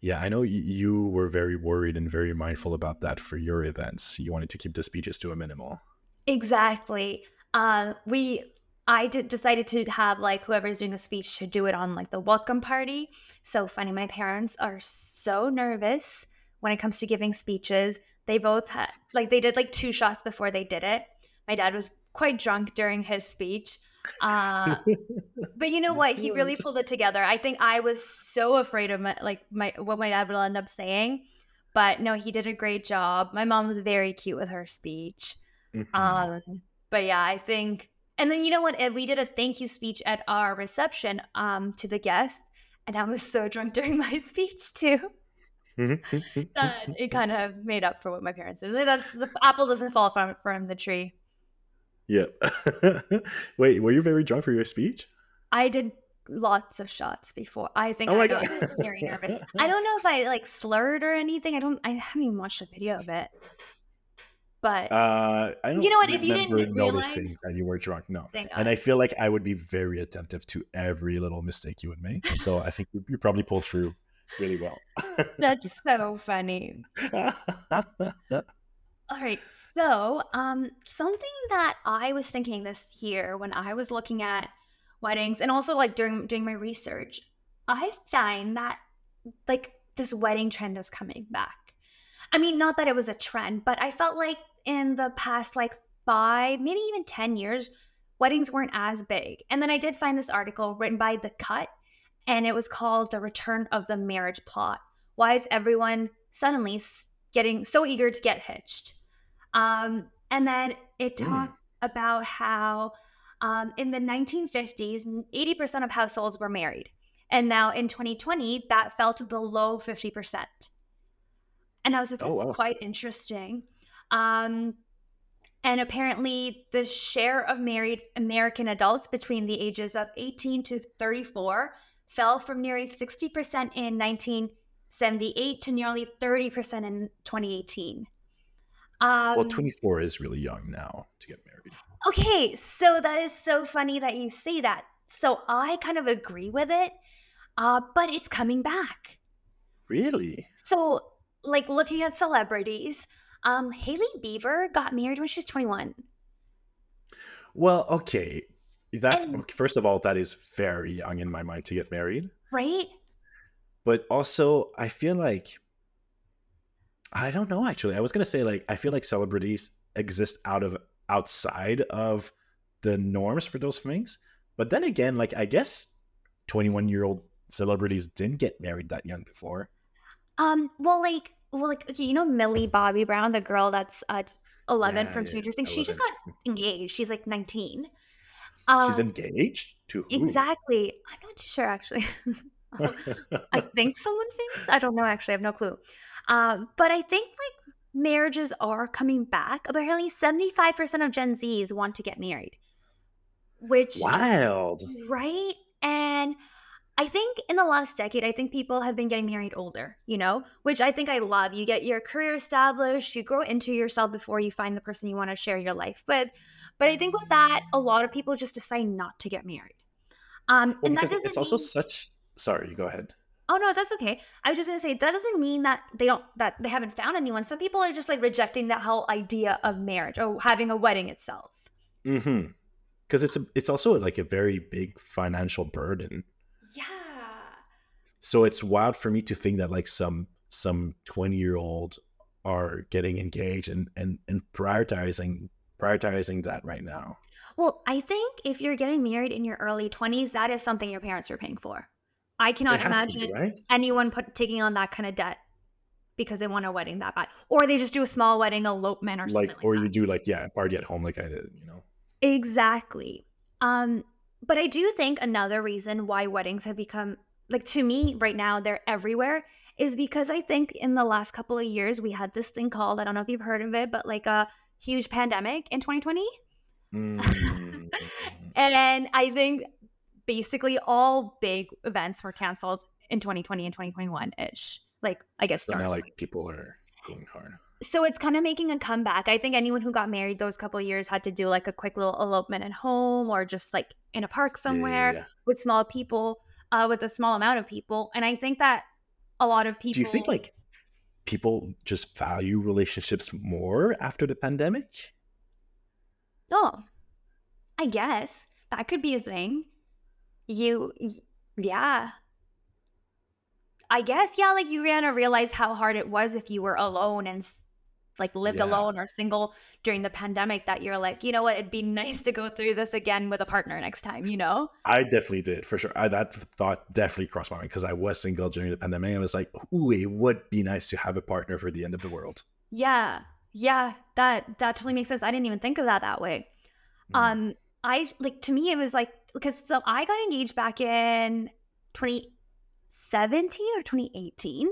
yeah i know you were very worried and very mindful about that for your events you wanted to keep the speeches to a minimal Exactly. Uh, we I did, decided to have like whoever's doing the speech to do it on like the welcome party. So funny, my parents are so nervous when it comes to giving speeches. They both had like they did like two shots before they did it. My dad was quite drunk during his speech. Uh, but you know what? he really pulled it together. I think I was so afraid of my like my what my dad will end up saying. But no, he did a great job. My mom was very cute with her speech. Mhm. Um, but yeah, I think, and then you know what? We did a thank you speech at our reception um to the guests, and I was so drunk during my speech too that it kind of made up for what my parents did. That's the apple doesn't fall from from the tree. Yeah wait were you very drunk for your speech I did lots of shots before. I think Oh I got very nervous. I don't know if I like slurred or anything. I don't. I haven't even watched a video of it. But uh i don't You know what, if you didn't noticing realize- that you were drunk no and I feel like I would be very attentive to every little mistake you would make. So I think you, you probably pulled through really well. that's so funny. All right. So, um, something that I was thinking this year when I was looking at weddings and also like during doing my research, I find that like this wedding trend is coming back. I mean, not that it was a trend, but I felt like in the past like five, maybe even 10 years, weddings weren't as big. And then I did find this article written by The Cut, and it was called The Return of the Marriage Plot. Why is everyone suddenly getting so eager to get hitched? Um, and then it Mm. talked about how um, in the 1950s, 80% of households were married. And now in 2020, that fell to below 50%. And I was like, Oh, that's wow. quite interesting. Um, and apparently, the share of married American adults between the ages of 18 to 34 fell from nearly 60% in 1978 to nearly 30% in 2018. Um, well, 24 is really young now to get married. Okay, so that is so funny that you say that. So I kind of agree with it, uh, but it's coming back. Really? So, like looking at celebrities, um, Hailey Bieber got married when she was 21. Well, okay. That's And- first of all, that is very young in my mind to get married. Right? But also, I feel like I don't know actually. I was gonna say like I feel like celebrities exist out of outside of the norms for those things. But then again, like I guess 21 year old celebrities didn't get married that young before. Um, well, like, well, like, okay, you know Millie Bobby Brown, the girl that's uh, 11 Yeah, from yeah, Stranger Things. She just got engaged. She's like 19. Um, She's engaged to who? Exactly. I'm not too sure actually. I think someone famous. I don't know actually. I have no clue. Um, but I think like marriages are coming back. Apparently, 75% of Gen Zs want to get married, which Wild. right? And I think in the last decade, I think people have been getting married older, you know, which I think I love. You get your career established, you grow into yourself before you find the person you want to share your life with. But I think with that, a lot of people just decide not to get married. Um, Well, and that doesn't it's also mean- such. Sorry, go ahead. Oh no, that's okay. I was just gonna say that doesn't mean that they don't that they haven't found anyone. Some people are just like rejecting that whole idea of marriage or having a wedding itself. Mm-hmm. Because it's a, it's also like a very big financial burden. Yeah. So it's wild for me to think that like some some 20 year old are getting engaged and and and prioritizing prioritizing that right now. Well, I think if you're getting married in your early 20s, that is something your parents are paying for. I cannot to be, imagine right? anyone put taking on that kind of debt because they want a wedding that bad. Or they just do a small wedding elopement or something Like like, or that. you do like yeah, party at home like I did, you know. Exactly. Um, but I do think another reason why weddings have become like to me right now they're everywhere is because I think in the last couple of years we had this thing called I don't know if you've heard of it, but like a huge pandemic in 2020. Mm. And I think basically all big events were canceled in 2020 and 2021 ish. Like I guess so now like people are going hard. so it's kind of making a comeback. I think anyone who got married those couple of years had to do like a quick little elopement at home or just like in a park Yeah, yeah, somewhere yeah. with small people, uh, with a small amount of people. And I think that a lot of people. Do you think like people just value relationships more after the pandemic? Oh, I guess that could be a thing. You, yeah. I guess, yeah, like you ran to realize how hard it was if you were alone and like lived Yeah. alone or single during the pandemic that you're like, you know what, it'd be nice to go through this again with a partner next time, you know? I definitely did for sure. I, that thought definitely crossed my mind because I was single during the pandemic. I was like, "Ooh, it would be nice to have a partner for the end of the world." Yeah. Yeah, that that totally makes sense. I didn't even think of that that way. Mm. Um, I like to me it was like because so I got engaged back in 2017 or 2018.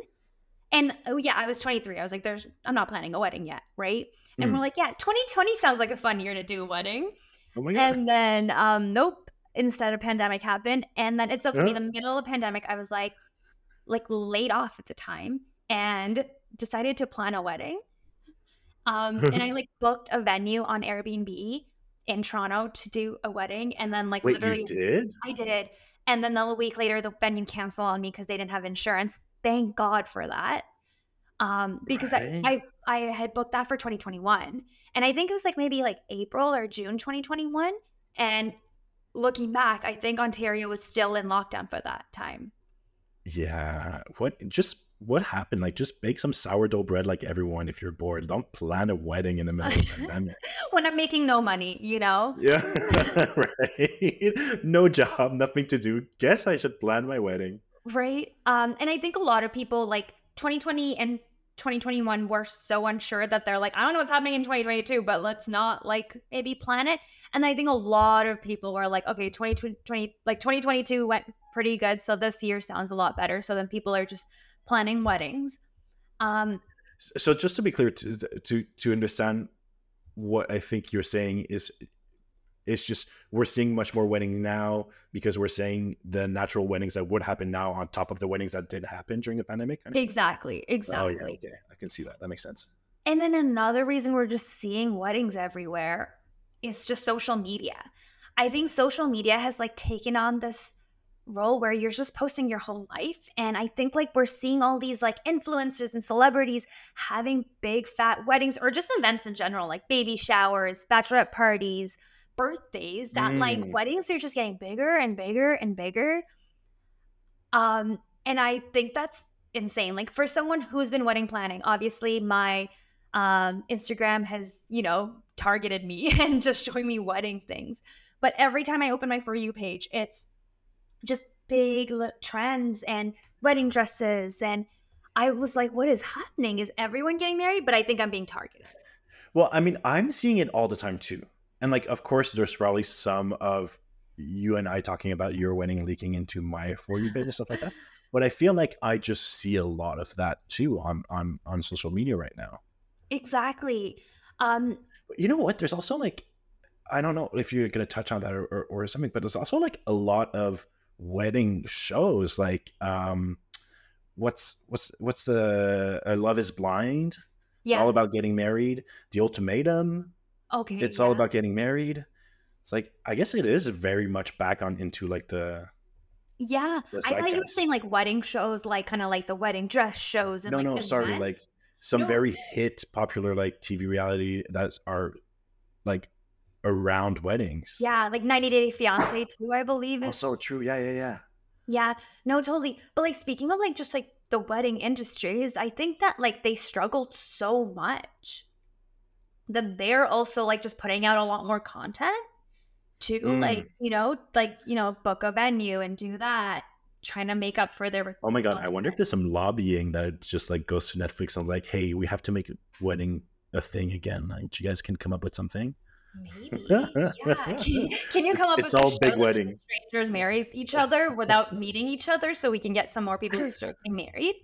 And oh yeah, I was 23. I was like, there's I'm not planning a wedding yet, right? And we're Mhm. like, yeah, 2020 sounds like a fun year to do a wedding. oh! And then um nope, instead a pandemic happened. And then it's so funny, Huh? the middle of the pandemic, I was like like laid off at the time and decided to plan a wedding. Um and I like booked a venue on Airbnb in Toronto to do a wedding. And then like Wait, literally did? I did. And then a week later the venue canceled on me because they didn't have insurance. Thank God for that. Um, because Right. I, I I had booked that for 2021. And I think it was like maybe like April or June 2021. And looking back, I think Ontario was still in lockdown for that time. Yeah. What? Just what happened? Like, just bake some sourdough bread like everyone if you're bored. Don't plan a wedding in the middle of the pandemic. when I'm making no money, you know? Yeah, right. No job, nothing to do. Guess I should plan my wedding. Right. Um, and I think a lot of people like 2020 and 2021 were so unsure that they're like, I don't know what's happening in 2022, but let's not like maybe plan it. And I think a lot of people were like, okay, 2020, like 2022 went pretty good. So this year sounds a lot better. So then people are just planning weddings. Um, so just to be clear, to, to, to understand what I think you're saying is it's just we're seeing much more weddings now because we're saying the natural weddings that would happen now on top of the weddings that did happen during the pandemic. Exactly. Exactly. Oh yeah. Okay, I can see that. That makes sense. And then another reason we're just seeing weddings everywhere is just social media. I think social media has like taken on this role where you're just posting your whole life and i think like we're seeing all these like influencers and celebrities having big fat weddings or just events in general like baby showers bachelorette parties birthdays that mm. like weddings are just getting bigger and bigger and bigger. Um, and I think that's insane. Like for someone who's been wedding planning, obviously my um Instagram has, you know, targeted me and just showing me wedding things. But every time I open my For You page, it's just big trends and wedding dresses. And I was like, what is happening? Is everyone getting married? But I think I'm being targeted. Well, I mean, I'm seeing it all the time too and like of course there's probably some of you and I talking about your wedding leaking into my for you page and stuff like that. But I feel like I just see a lot of that too on on on social media right now. Exactly. Um you know what? There's also like I don't know if you're gonna touch on that or, or, or something, but there's also like a lot of wedding shows like um what's what's what's the uh, love is blind yeah. it's all about getting married the ultimatum Okay. It's yeah. all about getting married. It's like I guess it is very much back on into like the Yeah. The I thought you were saying like wedding shows, like kind of like the wedding dress shows and No, like, no, events. sorry, like some no. very hit popular like TV reality that are like around weddings. Yeah, like 90 Day Fiance too, I believe. Oh, so true. Yeah, yeah, yeah. Yeah, no, totally. But like speaking of like just like the wedding industries, I think that like they struggled so much that they're also like just putting out a lot more content to mm. like you know like you know book a venue and do that trying to make up for their oh my god i wonder if there's some lobbying that just like goes to netflix and like hey we have to make wedding a thing again like you guys can come up with something maybe yeah can, can you come up it's, with all big wedding strangers marry each other without meeting each other so we can get some more people to start getting married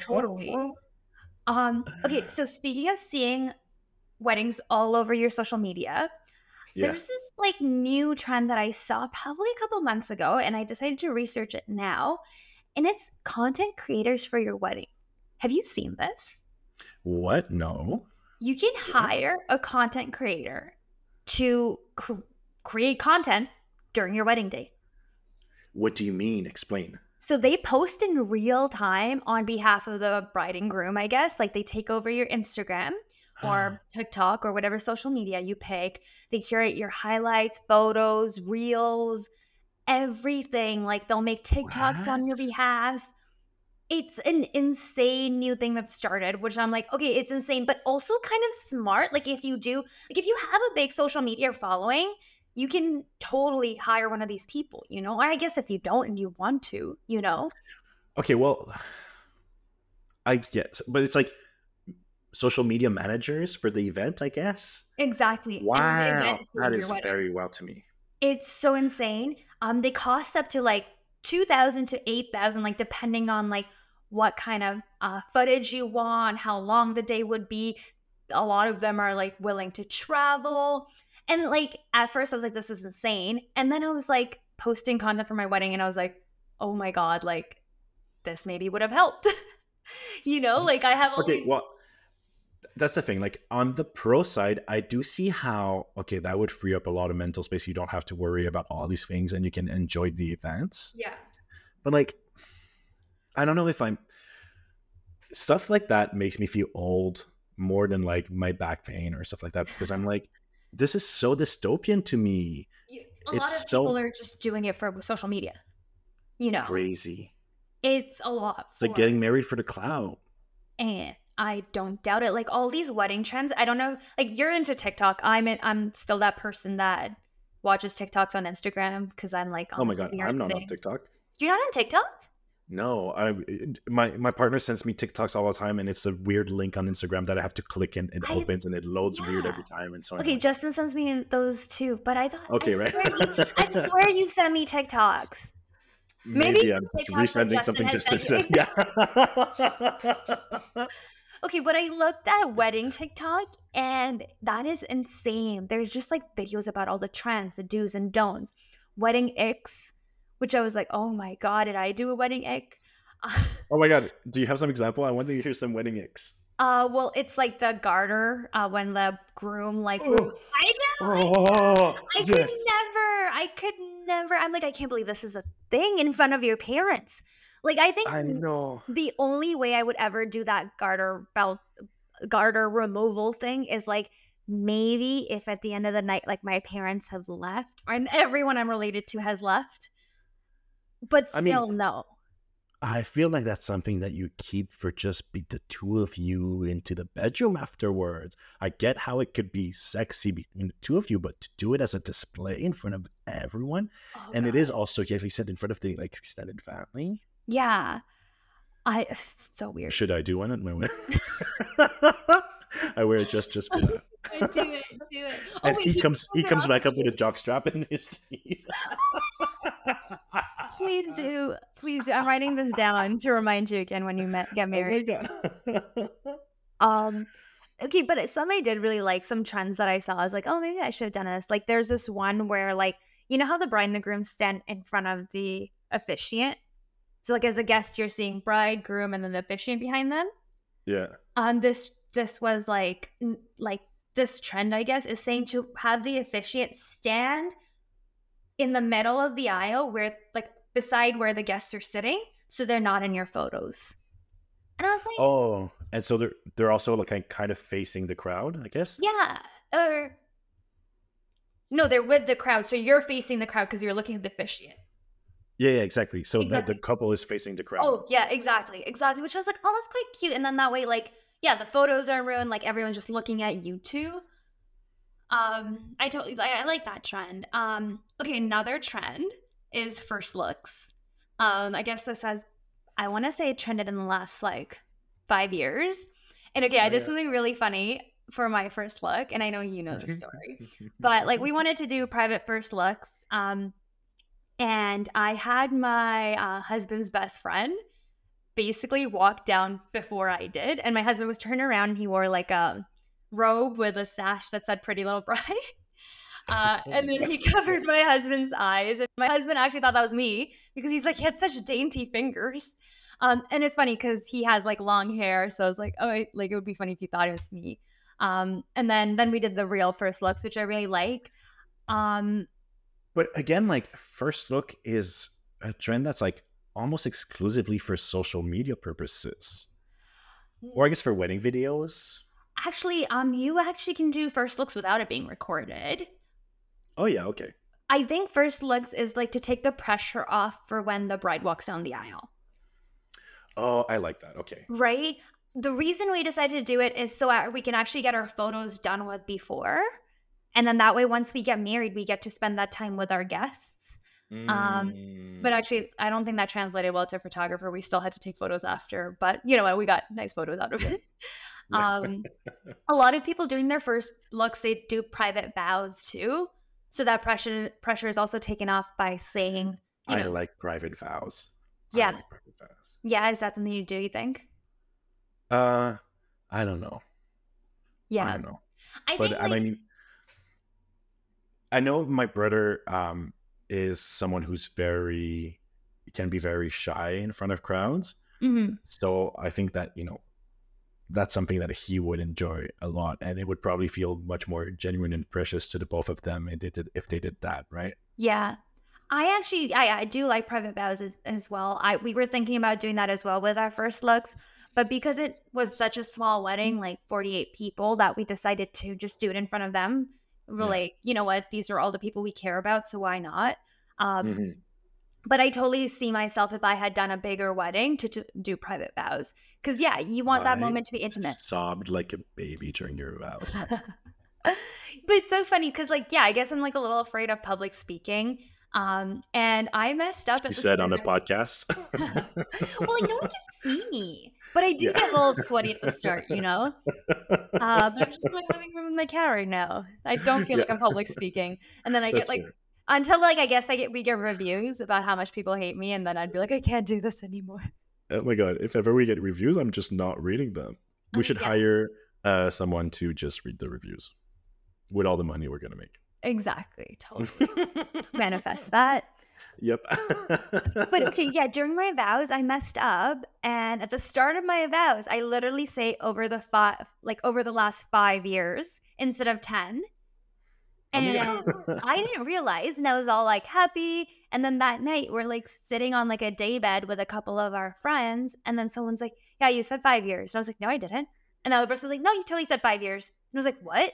totally um, okay, so speaking of seeing weddings all over your social media, yeah. there's this like new trend that I saw probably a couple months ago, and I decided to research it now. And it's content creators for your wedding. Have you seen this? What? No. You can hire a content creator to cr- create content during your wedding day. What do you mean? Explain. So they post in real time on behalf of the bride and groom, I guess. Like they take over your Instagram or ah. TikTok or whatever social media you pick. They curate your highlights, photos, reels, everything. Like they'll make TikToks what? on your behalf. It's an insane new thing that started, which I'm like, okay, it's insane, but also kind of smart. Like if you do, like if you have a big social media following, you can totally hire one of these people, you know? I guess if you don't and you want to, you know? Okay, well, I guess, but it's like social media managers for the event, I guess. Exactly. Wow, that is very well to me. It's so insane. Um, they cost up to like two thousand to eight thousand, like depending on like what kind of uh, footage you want, how long the day would be. A lot of them are like willing to travel. And like at first I was like, this is insane. And then I was like posting content for my wedding and I was like, oh my God, like this maybe would have helped. you know, like I have Okay, these- well that's the thing. Like on the pro side, I do see how okay, that would free up a lot of mental space. You don't have to worry about all these things and you can enjoy the events. Yeah. But like I don't know if I'm stuff like that makes me feel old more than like my back pain or stuff like that because I'm like this is so dystopian to me. a it's lot of so people are just doing it for social media. You know, crazy. It's a lot. It's like getting married for the clout. and I don't doubt it. Like all these wedding trends, I don't know. Like you're into TikTok. I'm in, I'm still that person that watches TikToks on Instagram because I'm like, Oh my god, I'm not on. TikTok. You're not on TikTok? No, I my my partner sends me TikToks all the time, and it's a weird link on Instagram that I have to click and it I- opens and it loads weird every time. And so Okay. Justin sends me those too, but I thought. okay, I right. Swear you, I swear you've sent me TikToks. maybe I'm TikToks resending something sent Yeah. Okay, but I looked at wedding TikTok and that is insane. There's just like videos about all the trends, the do's and don'ts. Wedding icks, which I was like, oh my god, did I do a wedding ick? oh my god, do you have some example? I want to hear some wedding icks. Uh, well, it's like the garter uh, when the groom like. Oh. I know. Oh, I could yes. never. I could never. I'm like, I can't believe this is a thing in front of your parents. Like, I think I know. the only way I would ever do that garter belt garter removal thing is like maybe if at the end of the night like my parents have left and everyone I'm related to has left. But I mean- still no. I feel like that's something that you keep for just be the two of you into the bedroom afterwards. I get how it could be sexy between the two of you, but to do it as a display in front of everyone, Oh, and it God. is also, like you said, in front of the like extended family. Yeah. I it's so weird. Should I do one at my wedding? I wear it just just for that. do it, do it. Oh, and wait, he comes he comes back up with a you. jock strap in his sleeve. Please do. Please do. I'm writing this down to remind you again when you met, get married. Oh my god. Um, okay, but some I did really like some trends that I saw. I was like, oh, maybe I should have done this. Like, there's this one where, like, you know how the bride and the groom stand in front of the officiant. So, like, as a guest, you're seeing bride, groom, and then the officiant behind them. yeah. Um, this this was like like this trend, I guess, is saying to have the officiant stand in the middle of the aisle, where like beside where the guests are sitting, so they're not in your photos. And I was like, Oh, and so they're they're also like kind of facing the crowd, I guess. Yeah. Or no, they're with the crowd. So you're facing the crowd because you're looking at the officiant. Yeah, yeah, exactly. So that Exactly. the couple is facing the crowd. Oh, yeah, exactly. Exactly. Which I was like, oh, that's quite cute. And then that way, like, yeah, the photos are ruined. Like everyone's just looking at you too. Um, I totally I, I like that trend. Um, okay, another trend is first looks. Um, I guess this has I want to say it trended in the last like five years. And okay, I Oh, did yeah. something really funny for my first look, and I know you know the story. but like we wanted to do private first looks um and i had my uh, husband's best friend basically walk down before i did and my husband was turned around and he wore like a robe with a sash that said pretty little bride. Uh, and then he covered my husband's eyes and my husband actually thought that was me because he's like he had such dainty fingers. Um, and it's funny because he has like long hair so i was like oh I- like it would be funny if he thought it was me. Um, and then then we did the real first looks which i really like. Um, But again, like first look is a trend that's like almost exclusively for social media purposes, or I guess for wedding videos. actually um you actually can do first looks without it being recorded Oh yeah, okay. i think first looks is like to take the pressure off for when the bride walks down the aisle Oh, I like that. Okay. right the reason we decided to do it is so we can actually get our photos done with before and then that way once we get married we get to spend that time with our guests Um, Mm. but actually i don't think that translated well to photographer we still had to take photos after but you know what we got nice photos out of it um a lot of people doing their first looks they do private vows too so that pressure pressure is also taken off by saying you I know like private vows. Yeah. like private vows. yeah is that something you do you think Uh, I don't know. Yeah i don't know. i, but think I like, mean, I know my brother um is someone who's very can be very shy in front of crowds. mhm. So I think that you know that's something that he would enjoy a lot, and it would probably feel much more genuine and precious to the both of them if they did, if they did that, right? yeah i actually i, I do like private vows as, as well i we were thinking about doing that as well with our first looks but because it was such a small wedding like 48 people that we decided to just do it in front of them we're Yeah. like you know what these are all the people we care about so why not um Mhm. but I totally see myself if I had done a bigger wedding to, to do private vows. Because yeah, you want that moment to be intimate. Sobbed like a baby during your vows. but it's so funny because like yeah, I guess I'm like a little afraid of public speaking. Um, and I messed up. You the said on the podcast. well, like no one can see me, but I do Yeah. get a little sweaty at the start, you know. Uh, but I'm just in my living room with my cat right now. I don't feel like I'm public speaking, and then I get like fair. until like I guess I get we get reviews about how much people hate me, and then I'd be like, I can't do this anymore. Oh my god! If ever we get reviews, I'm just not reading them. We Oh, should yeah. hire uh, someone to just read the reviews with all the money we're gonna make. Exactly, totally manifest that. Yep. But okay, yeah, during my vows, I messed up, and at the start of my vows, I literally say over the five, like over the last five years instead of 10. and. I didn't realize, and I was all like happy. And then that night, we're like sitting on like a day bed with a couple of our friends, and then someone's like, "Yeah, you said five years." And I was like, "No, I didn't." And the other person's like, "No, you totally said five years." And I was like, "What?"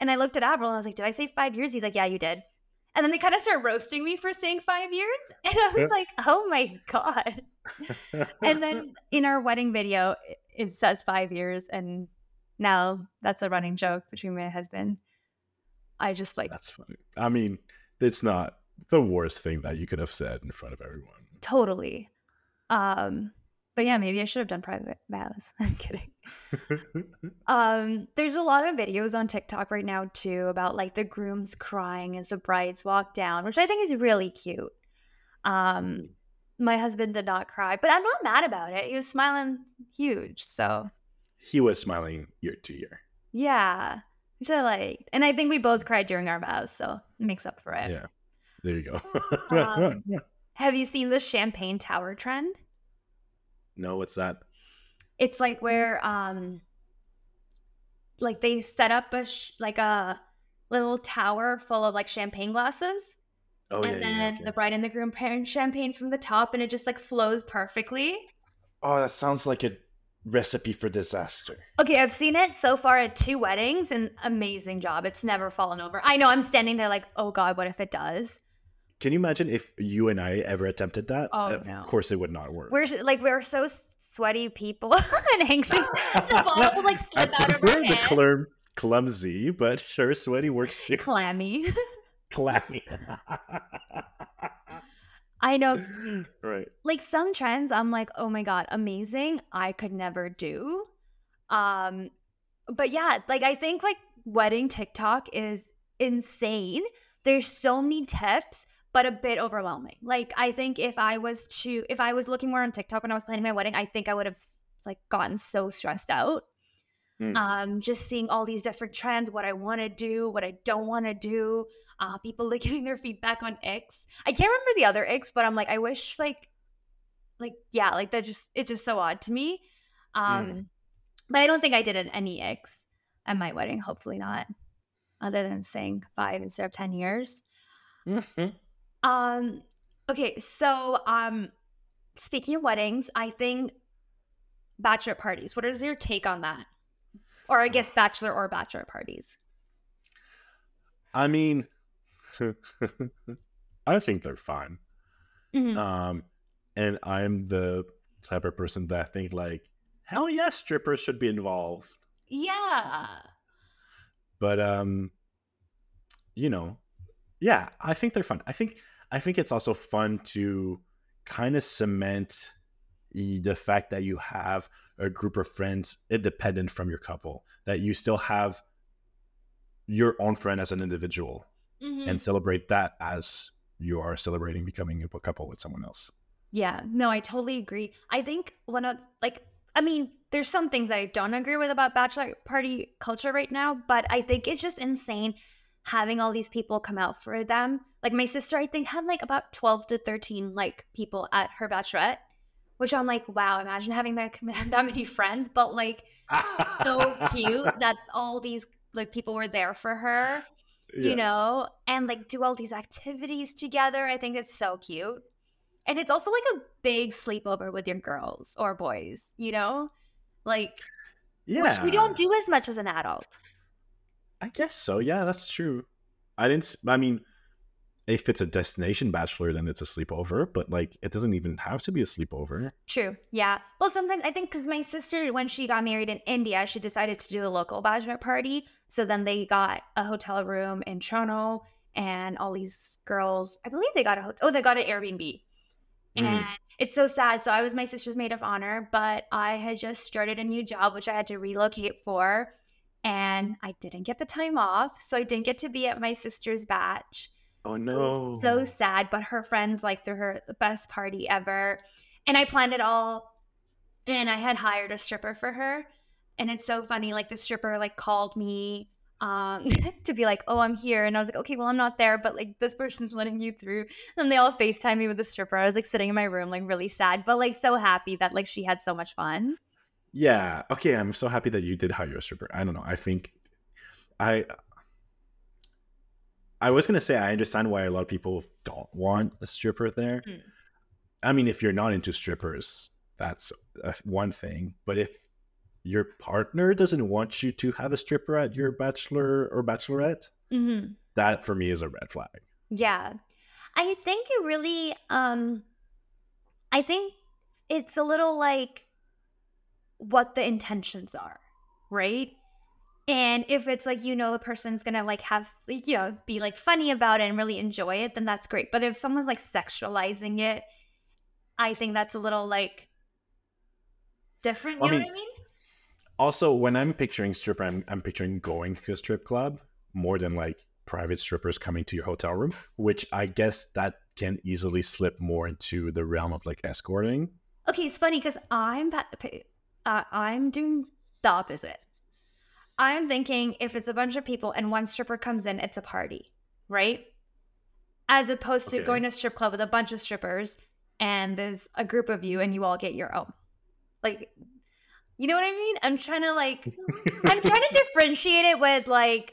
And I looked at Avril and I was like, "Did I say five years?" He's like, "Yeah, you did." And then they kind of start roasting me for saying five years, and I was like, "Oh my god!" And then in our wedding video, it- it says five years, and now that's a running joke between my husband. I just like That's funny. I mean, it's not the worst thing that you could have said in front of everyone. Totally. Um, but yeah, maybe I should have done private vows. I'm kidding. Um, there's a lot of videos on TikTok right now too about like the grooms crying as the brides walk down, which I think is really cute. Um, my husband did not cry, but I'm not mad about it. He was smiling huge, so he was smiling year to year. yeah, which I liked. And I think we both cried during our vows, so it makes up for it. Yeah. There you go. Um, Have you seen the champagne tower trend? No, what's that? it's like where um like they set up a sh- like a little tower full of like champagne glasses Oh and yeah, then yeah. okay. the bride and the groom pouring champagne from the top and it just like flows perfectly Oh, that sounds like a recipe for disaster. okay i've seen it so far at two weddings and amazing job it's never fallen over i know i'm standing there like oh god what if it does Can you imagine if you and I ever attempted that? Oh, of no. course it would not work. we're like we're so sweaty people and anxious the bottle will like slip I out of our prefer the clum- clumsy, but sure, sweaty works too. clammy Clammy. i know right. like some trends i'm like oh my god amazing i could never do um but yeah like i think like wedding tiktok is insane there's so many tips but a bit overwhelming. Like i think if i was to if i was looking more on tiktok when i was planning my wedding i think i would have like gotten so stressed out. Hmm. um just seeing all these different trends what i want to do what i don't want to do uh people like giving their feedback on x. I can't remember the other x but i'm like i wish like like yeah like that just it's just so odd to me. Um but i don't think i did an any x at my wedding hopefully not other than saying five instead of ten years. Mhm. um okay so um speaking of weddings i think bachelor parties what is your take on that or i guess bachelor or bachelor parties I mean, I think they're fine. Mhm. Um, and I'm the type of person that I think like, hell yes, strippers should be involved. yeah But um, you know, yeah, I think they're fun. I think I think it's also fun to kind of cement the fact that you have a group of friends independent from your couple, that you still have your own friend as an individual Mhm. and celebrate that as you are celebrating becoming a couple with someone else. Yeah, no, I totally agree. I think one of like I mean, there's some things I don't agree with about bachelor party culture right now, but I think it's just insane having all these people come out for them. Like my sister, I think had like about 12 to 13 like people at her bachelorette, which I'm like, wow, imagine having that that many friends, but like so cute that all these like people were there for her Yeah. you know, and like do all these activities together. I think it's so cute. And it's also like a big sleepover with your girls or boys, you know? Like, yeah, which we don't do as much as an adult. I guess so. Yeah, that's true. I didn't. I mean, if it's a destination bachelor, then it's a sleepover. But like, it doesn't even have to be a sleepover. True. Yeah. Well, sometimes I think because my sister, when she got married in India, she decided to do a local bachelor party. So then they got a hotel room in Toronto, and all these girls, I believe they got a hotel. Oh, they got an Airbnb. Mm. And it's so sad. So I was my sister's maid of honor, but I had just started a new job, which I had to relocate for. And I didn't get the time off. So I didn't get to be at my sister's batch. Oh no! so sad, but her friends like threw her the best party ever. And I planned it all and I had hired a stripper for her. And it's so funny, like the stripper like called me um to be like, oh, I'm here. And I was like, okay, well, I'm not there, but like this person's letting you through. And they all FaceTime me with the stripper. I was like sitting in my room, like really sad, but like so happy that like she had so much fun. Yeah. Okay. I'm so happy that you did hire a stripper. I don't know. I think I I was gonna say I understand why a lot of people don't want a stripper there. Mm. I mean, if you're not into strippers, that's one thing. But if your partner doesn't want you to have a stripper at your bachelor or bachelorette, Mm-hmm. that for me is a red flag. Yeah. I think it really um I think it's a little like what the intentions are, right? And if it's like you know the person's to like have like, you know be like funny about it and really enjoy it, then that's great. But if someone's like sexualizing it, I think that's a little like different, you I know mean, what I mean? Also, when I'm picturing stripper, I'm, I'm picturing going to a strip club more than like private strippers coming to your hotel room, which I guess that can easily slip more into the realm of like escorting. Okay, it's funny because I'm uh, I'm doing the opposite. I'm thinking if it's a bunch of people and one stripper comes in, it's a party, right? As opposed to going to a strip club with a bunch of strippers and there's a group of you and you all get your own. Like, you know what I mean? I'm trying to like, I'm trying to differentiate it with like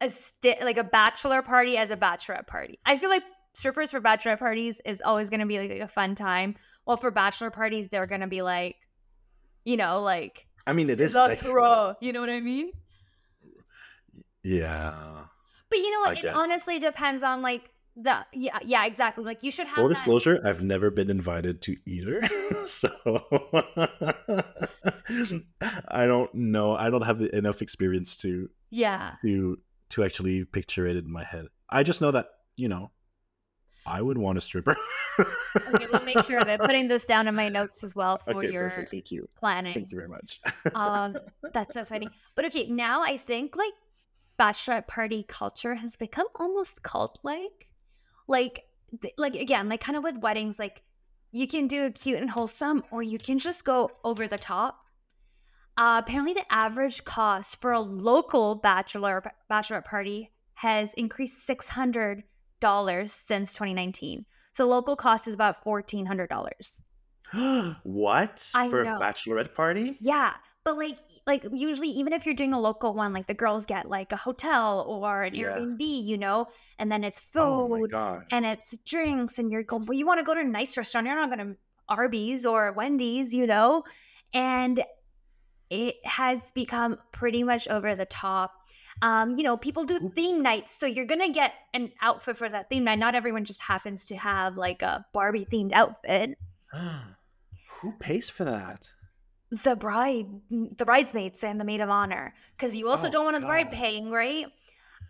a sti- like a bachelor party as a bachelorette party. I feel like strippers for bachelorette parties is always going to be like a fun time. Well, for bachelor parties, they're going to be like, you know, like I mean, it is. sexual. You know what I mean? Yeah. But you know I what? It guess. honestly depends on like the yeah yeah exactly. Like you should have Full that- disclosure, I've never been invited to either. so I don't know. I don't have the, enough experience to Yeah. to to actually picture it in my head. I just know that, you know, I would want a stripper. Okay, we'll make sure of it. Putting this down in my notes as well for Okay, your perfect. Thank you. planning. Thank you very much. um that's so funny but okay now i think like bachelorette party culture has become almost cult like like th- like again like kind of with weddings like you can do a cute and wholesome or you can just go over the top uh, apparently the average cost for a local bachelor bachelorette party has increased $600 since 2019 so local cost is about $1400 what? I For know. a bachelorette party? Yeah, but like like usually even if you're doing a local one, like the girls get like a hotel or an Yeah. Airbnb, you know, and then it's Oh food god. and it's drinks and you're going well, you want to go to a nice restaurant, you're not going to Arby's or Wendy's, you know? And it has become pretty much over the top. Um, you know, people do theme nights, so you're gonna get an outfit for that theme night. Not everyone just happens to have like a Barbie themed outfit. Who pays for that? the bride the bridesmaids and the maid of honor because you also Oh, don't want the bride paying right?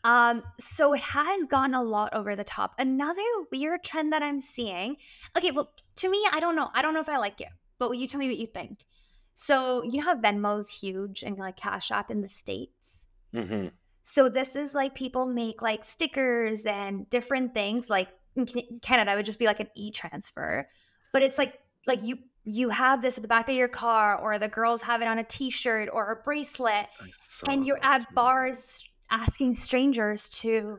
Um so it has gone a lot over the top. Another weird trend that i'm seeing okay well to me i don't know. I don't know if i like it but will you tell me what you think? So you know how venmo's huge and like cash app in the states Mm-hmm. so this is like people make like stickers and different things. Like in Canada, it would just be like an e-transfer, but it's like like you you have this at the back of your car, or the girls have it on a T-shirt or a bracelet, and you're at bars asking strangers to,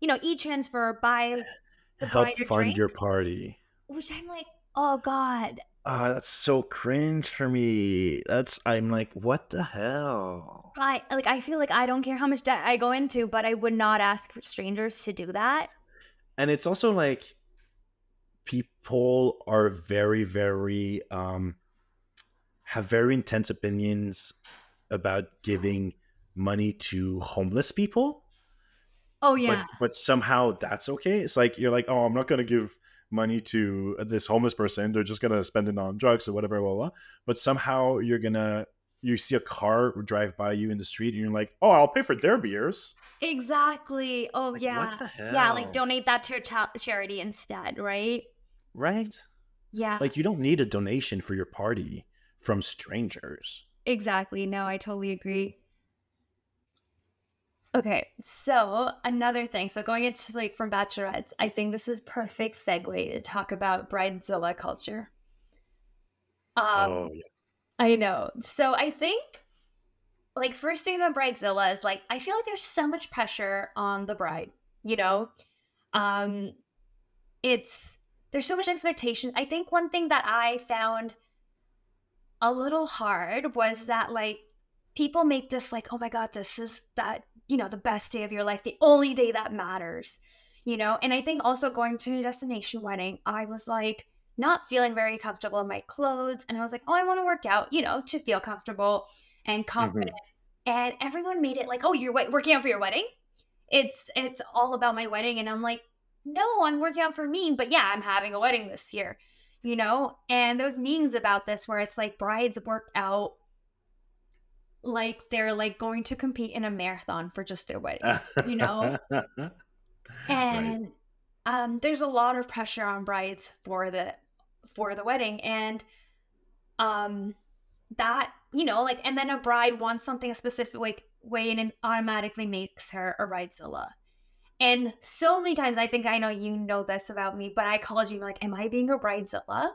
you know, e-transfer buy the Help fund drink. your party. which I'm like, oh god, Ah, that's so cringe for me. That's I'm like, what the hell? I like I feel like I don't care how much debt I go into, but I would not ask strangers to do that. And it's also like people are very, very um have very intense opinions about giving money to homeless people. Oh yeah. But but somehow that's okay. It's like you're like, oh, I'm not gonna give money to this homeless person. They're just gonna spend it on drugs or whatever, blah, blah. But somehow you're gonna you see a car drive by you in the street and you're like, oh, I'll pay for their beers. Exactly. Oh Like, yeah. what the hell? Yeah, like donate that to a cha- charity instead, right? right? Yeah. Like you don't need a donation for your party from strangers. Exactly. No, I totally agree. Okay, so another thing. So going into like from bachelorettes, I think this is perfect segue to talk about bridezilla culture. Um, oh yeah. I know. So I think like first thing about bridezilla is like I feel like there's so much pressure on the bride. You know, um, it's there's so much expectation. I think one thing that I found a little hard was that like people make this like oh my god this is that you know the best day of your life the only day that matters you know? And i think also going to a destination wedding i was like not feeling very comfortable in my clothes and i was like oh i want to work out you know to feel comfortable and mm-hmm. confident. And everyone made it like oh you're working out for your wedding? It's it's all about my wedding and i'm like no i'm working out for me but yeah i'm having a wedding this year you know? And those memes about this where it's like brides work out like they're like going to compete in a marathon for just their wedding you know? and um there's a lot of pressure on brides for the for the wedding and um that you know like and then a bride wants something a specific way, way and it automatically makes her a bridezilla. And so many times i think i know you know this about me but i called you like am i being a bridezilla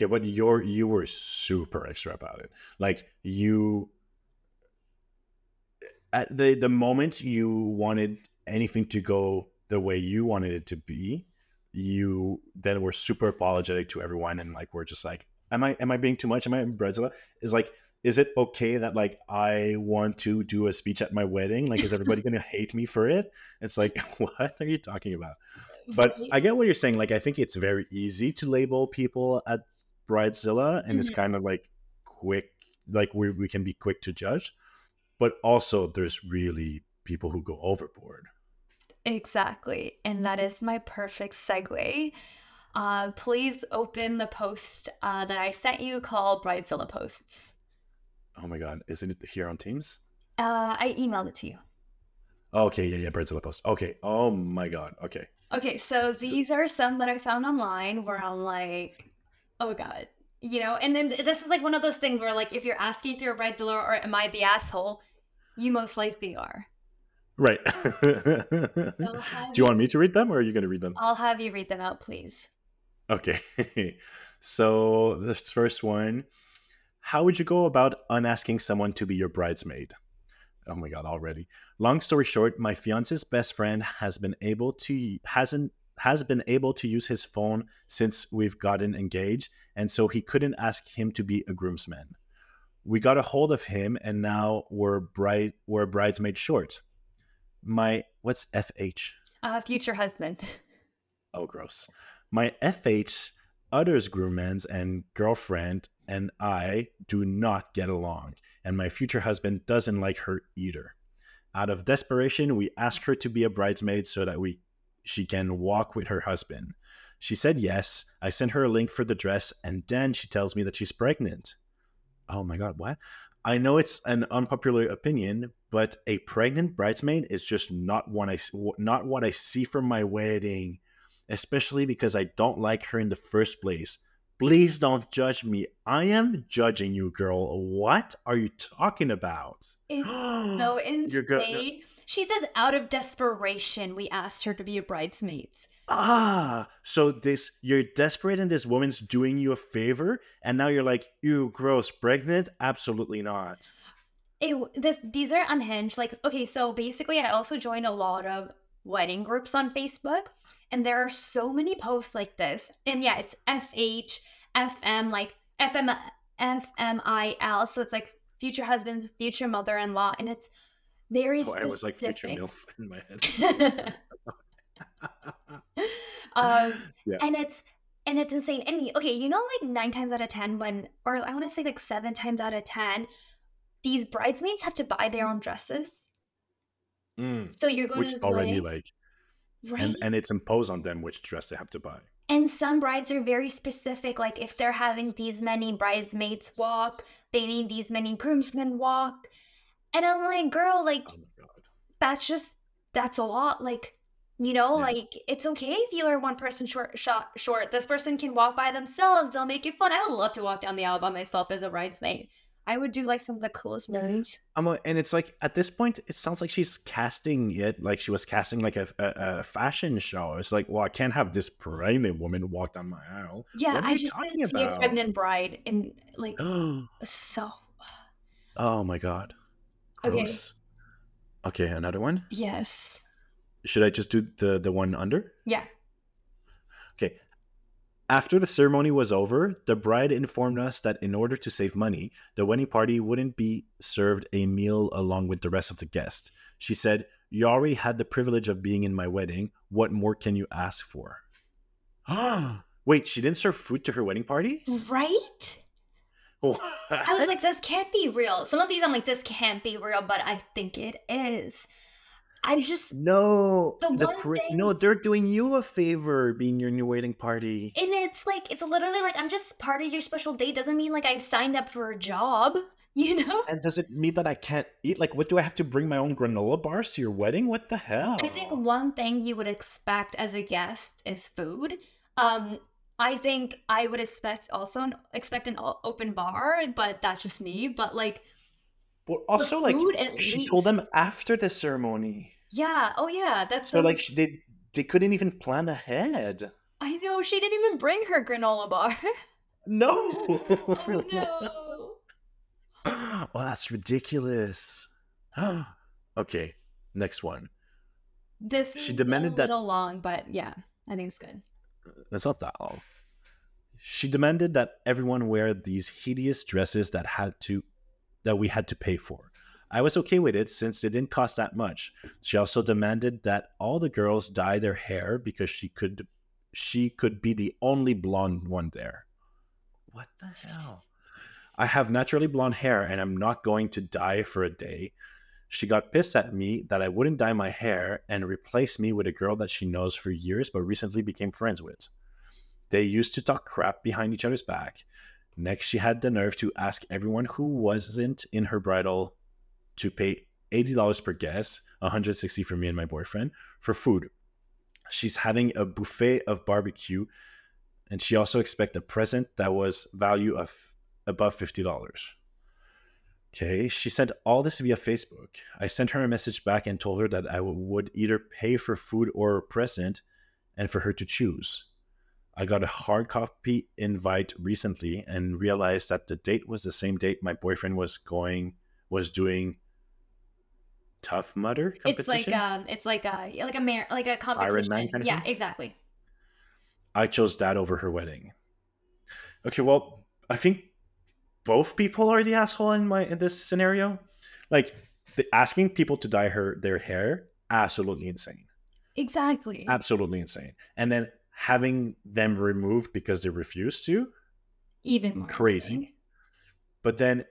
okay, but you're you were super extra about it. Like you at the the moment you wanted anything to go the way you wanted it to be, you then were super apologetic to everyone and like we're just like, Am I am I being too much? Am I bridezilla? Is like is it okay that like I want to do a speech at my wedding? Like, is everybody gonna hate me for it? It's like, what are you talking about? But I get what you're saying. Like, I think it's very easy to label people at Bridezilla, and it's Mhm. kind of like quick, like we we can be quick to judge. But also, there's really people who go overboard. Exactly. And that is my perfect segue. Uh, please open the post uh, that I sent you called Bridezilla Posts. Oh my god, isn't it here on Teams? Uh, I emailed it to you. Oh, okay, yeah, yeah, Bridezilla post. Okay. Oh my god. Okay. Okay, so these are some that I found online where I'm like, oh god, you know. And then this is like one of those things where, like, if you're asking if you're a bridezilla or am I the asshole, you most likely are. Right. Do you you- want me to read them, or are you going to read them? I'll have you read them out, please. Okay. so this first one, how would you go about unasking someone to be your bridesmaid? Oh my god, already. Long story short, my fiance's best friend has been able to hasn't has been able to use his phone since we've gotten engaged, and so he couldn't ask him to be a groomsman. We got a hold of him and now we're bride we're bridesmaid short. My what's FH? Uh, future husband. Oh, gross. My FH, others groomans and girlfriend and I do not get along, and my future husband doesn't like her either. Out of desperation, we ask her to be a bridesmaid so that we she can walk with her husband. She said yes. I sent her a link for the dress, and then she tells me that she's pregnant. Oh my god, what? I know it's an unpopular opinion, but a pregnant bridesmaid is just not what I not what I see from my wedding especially because I don't like her in the first place. Please don't judge me. I am judging you, girl. What are you talking about? It's so insane. She says, out of desperation, we asked her to be a bridesmaid. Ah, so this you're desperate and this woman's doing you a favor, and now you're like, you gross, pregnant? Absolutely not. It, this these are unhinged. Like, okay, so basically, I also joined a lot of wedding groups on Facebook, and there are so many posts like this. And yeah, it's FH, FM, like FM, FMIL. So it's like future husband's future mother-in-law, and it's very Oh, I was like future specific. milf in my head. um, Yeah. and it's and it's insane. And okay, you know, like nine times out of ten, when or I want to say like seven times out of ten, these bridesmaids have to buy their own dresses. Mm, So you're going which to is already wedding, like, right? and and it's imposed on them which dress they have to buy. And some brides are very specific. Like if they're having these many bridesmaids walk, they need these many groomsmen walk. And I'm like, girl, like Oh my god. that's just that's a lot. Like, you know, Yeah. like it's okay if you are one person short shot short. This person can walk by themselves. They'll make it fun. I would love to walk down the aisle by myself as a bridesmaid. I would do like some of the coolest moves. I'm like, and it's like at this point, it sounds like she's casting it like she was casting like a, a, a fashion show. It's like, well, I can't have this pregnant woman walk down my aisle. Yeah, What are I you just talking didn't see a pregnant bride in like so. oh my god, Okay. Gross. Okay, another one. yes. Should I just do the the one under? Yeah. Okay. After the ceremony was over, the bride informed us that in order to save money, the wedding party wouldn't be served a meal along with the rest of the guests. She said, You already had the privilege of being in my wedding. What more can you ask for? Wait, she didn't serve food to her wedding party? Right? I was like, this can't be real. Some of these I'm like, this can't be real, but I think it is. I just no, The the one pri- thing- no, they're doing you a favor being your new wedding party. and it's like it's literally like I'm just part of your special day. Doesn't mean like I've signed up for a job, you know? And does it mean that I can't eat? Like, what do I have to bring my own granola bars to your wedding? What the hell? I think one thing you would expect as a guest is food. Um, I think I would expect also an, expect an open bar, but that's just me. But like, Well, also, like she told them after the ceremony, yeah, oh yeah, that's so um, like they they couldn't even plan ahead. I know she didn't even bring her granola bar. No. oh no. well, that's ridiculous. okay, next one. This She is demanded a that- little long, but yeah, I think it's good. It's not that long. She demanded that everyone wear these hideous dresses that had to that we had to pay for. I was okay with it since they didn't cost that much. She also demanded that all the girls dye their hair because she could she could be the only blonde one there. What the hell? I have naturally blonde hair and I'm not going to dye for a day. She got pissed at me that I wouldn't dye my hair and replaced me with a girl that she knows for years but recently became friends with. They used to talk crap behind each other's back. Next, she had the nerve to ask everyone who wasn't in her bridal to pay $80 per guest, 160 for me and my boyfriend, for food. She's having a buffet of barbecue, and she also expect a present that was value of above $50. Okay, she sent all this via Facebook. I sent her a message back and told her that I would either pay for food or a present and for her to choose. I got a hard copy invite recently and realized that the date was the same date my boyfriend was going was doing Tough Mudder It's like um, it's like a like a mar- like a competition. Man kind of yeah, thing? exactly. I chose that over her wedding. Okay, well, I think both people are the asshole in my in this scenario. Like the, asking people to dye her their hair, absolutely insane. Exactly. Absolutely insane. And then having them removed because they refuse to, Even more crazy. insane. but then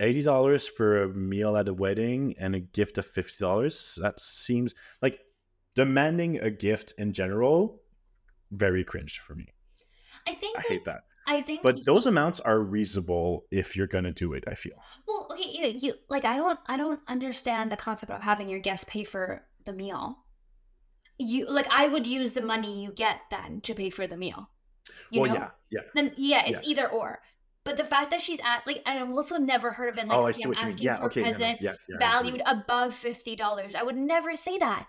eighty dollars for a meal at a wedding and a gift of fifty dollars. That seems like demanding a gift in general. Very cringe for me. I think. I that- hate that. I think. But y- those amounts are reasonable if you're gonna do it. I feel. Well, okay, you, you like I don't I don't understand the concept of having your guests pay for the meal. You like I would use the money you get then to pay for the meal. You well, know? yeah, yeah. Then yeah, it's either or. But the fact that she's at like and I've also never heard of it like oh, I see I'm what you mean. asking Yeah, okay. a no, no, present yeah, yeah, valued above fifty dollars. I would never say that.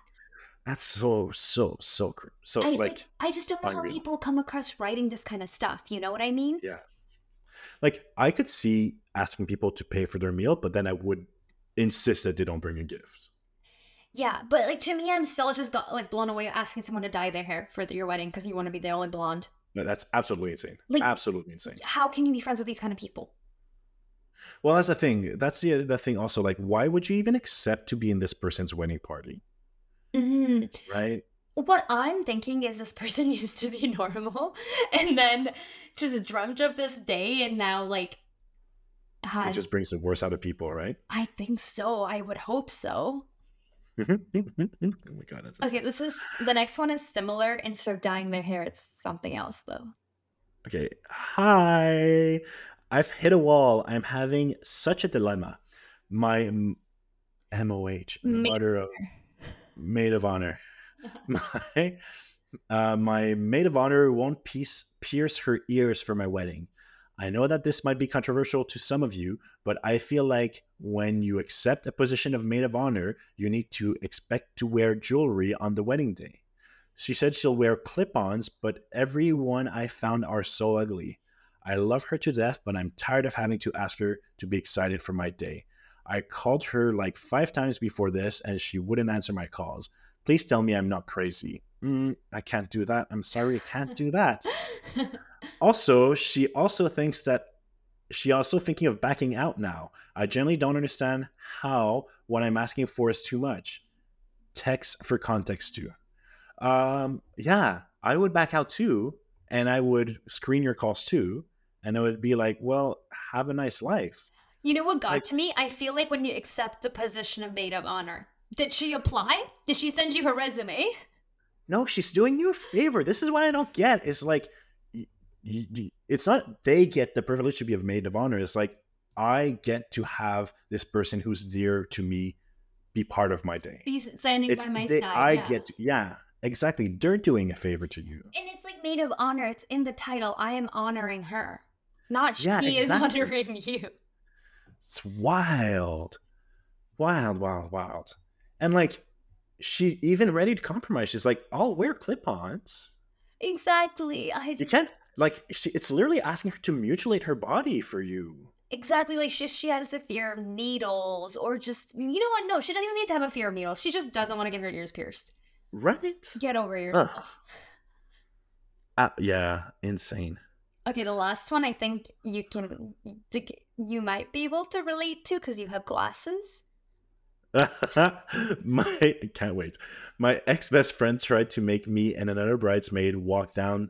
That's so so so so I like like I just don't know unreal. how people come across writing this kind of stuff. You know what I mean? yeah, like I could see asking people to pay for their meal, but then I would insist that they don't bring a gift. Yeah, but like to me, I'm still just got, like blown away asking someone to dye their hair for your wedding because you want to be the only blonde. No, that's absolutely insane. Like- absolutely insane. How can you be friends with these kind of people? Well, that's the thing. That's the the thing. Also, like, why would you even accept to be in this person's wedding party? hmm Right? What I'm thinking is this person used to be normal and then just dreamt of this day and now like It just brings the worst out of people, right? I think so. I would hope so. oh my god, that's Okay, this is the next one is similar. Instead of dyeing their hair, it's something else though. Okay. Hi. I've hit a wall. I'm having such a dilemma. My m- MOH, Ma- mother of maid of honor. my uh, my maid of honor won't piece, pierce her ears for my wedding. I know that this might be controversial to some of you, but I feel like when you accept a position of maid of honor, you need to expect to wear jewelry on the wedding day. She said she'll wear clip ons, but every one I found are so ugly. I love her to death, but I'm tired of having to ask her to be excited for my day. I called her like five times before this, and she wouldn't answer my calls. Please tell me I'm not crazy. Mm, I can't do that. I'm sorry, I can't do that. also, she also thinks that she also thinking of backing out now. I generally don't understand how what I'm asking for is too much. Text for context too. Um, yeah, I would back out too, and I would screen your calls too, and I would be like, "Well, have a nice life." You know what got Like- to me? I feel like when you accept the position of maid of honor, did she apply? Did she send you her resume? No, she's doing you a favor. This is what I don't get. It's like, it's not they get the privilege to be a maid of honor. It's like I get to have this person who's dear to me be part of my day. Be standing It's by my they, side. I yeah. get to, yeah, exactly. They're doing a favor to you. And it's like maid of honor. It's in the title. I am honoring her, not she Yeah, is honoring you. It's wild, wild, wild, wild. And like, she's even ready to compromise. She's like, "I'll wear clip-ons." Exactly. I You can't like. She, it's literally asking her to mutilate her body for you. exactly like she she has a fear of needles or just you know what? No, she doesn't even need to have a fear of needles. She just doesn't want to get her ears pierced. Right? Get over yourself. Uh, yeah, insane. Okay, the last one I think you can you might be able to relate to because you have glasses. My can't wait. My ex best friend tried to make me and another bridesmaid walk down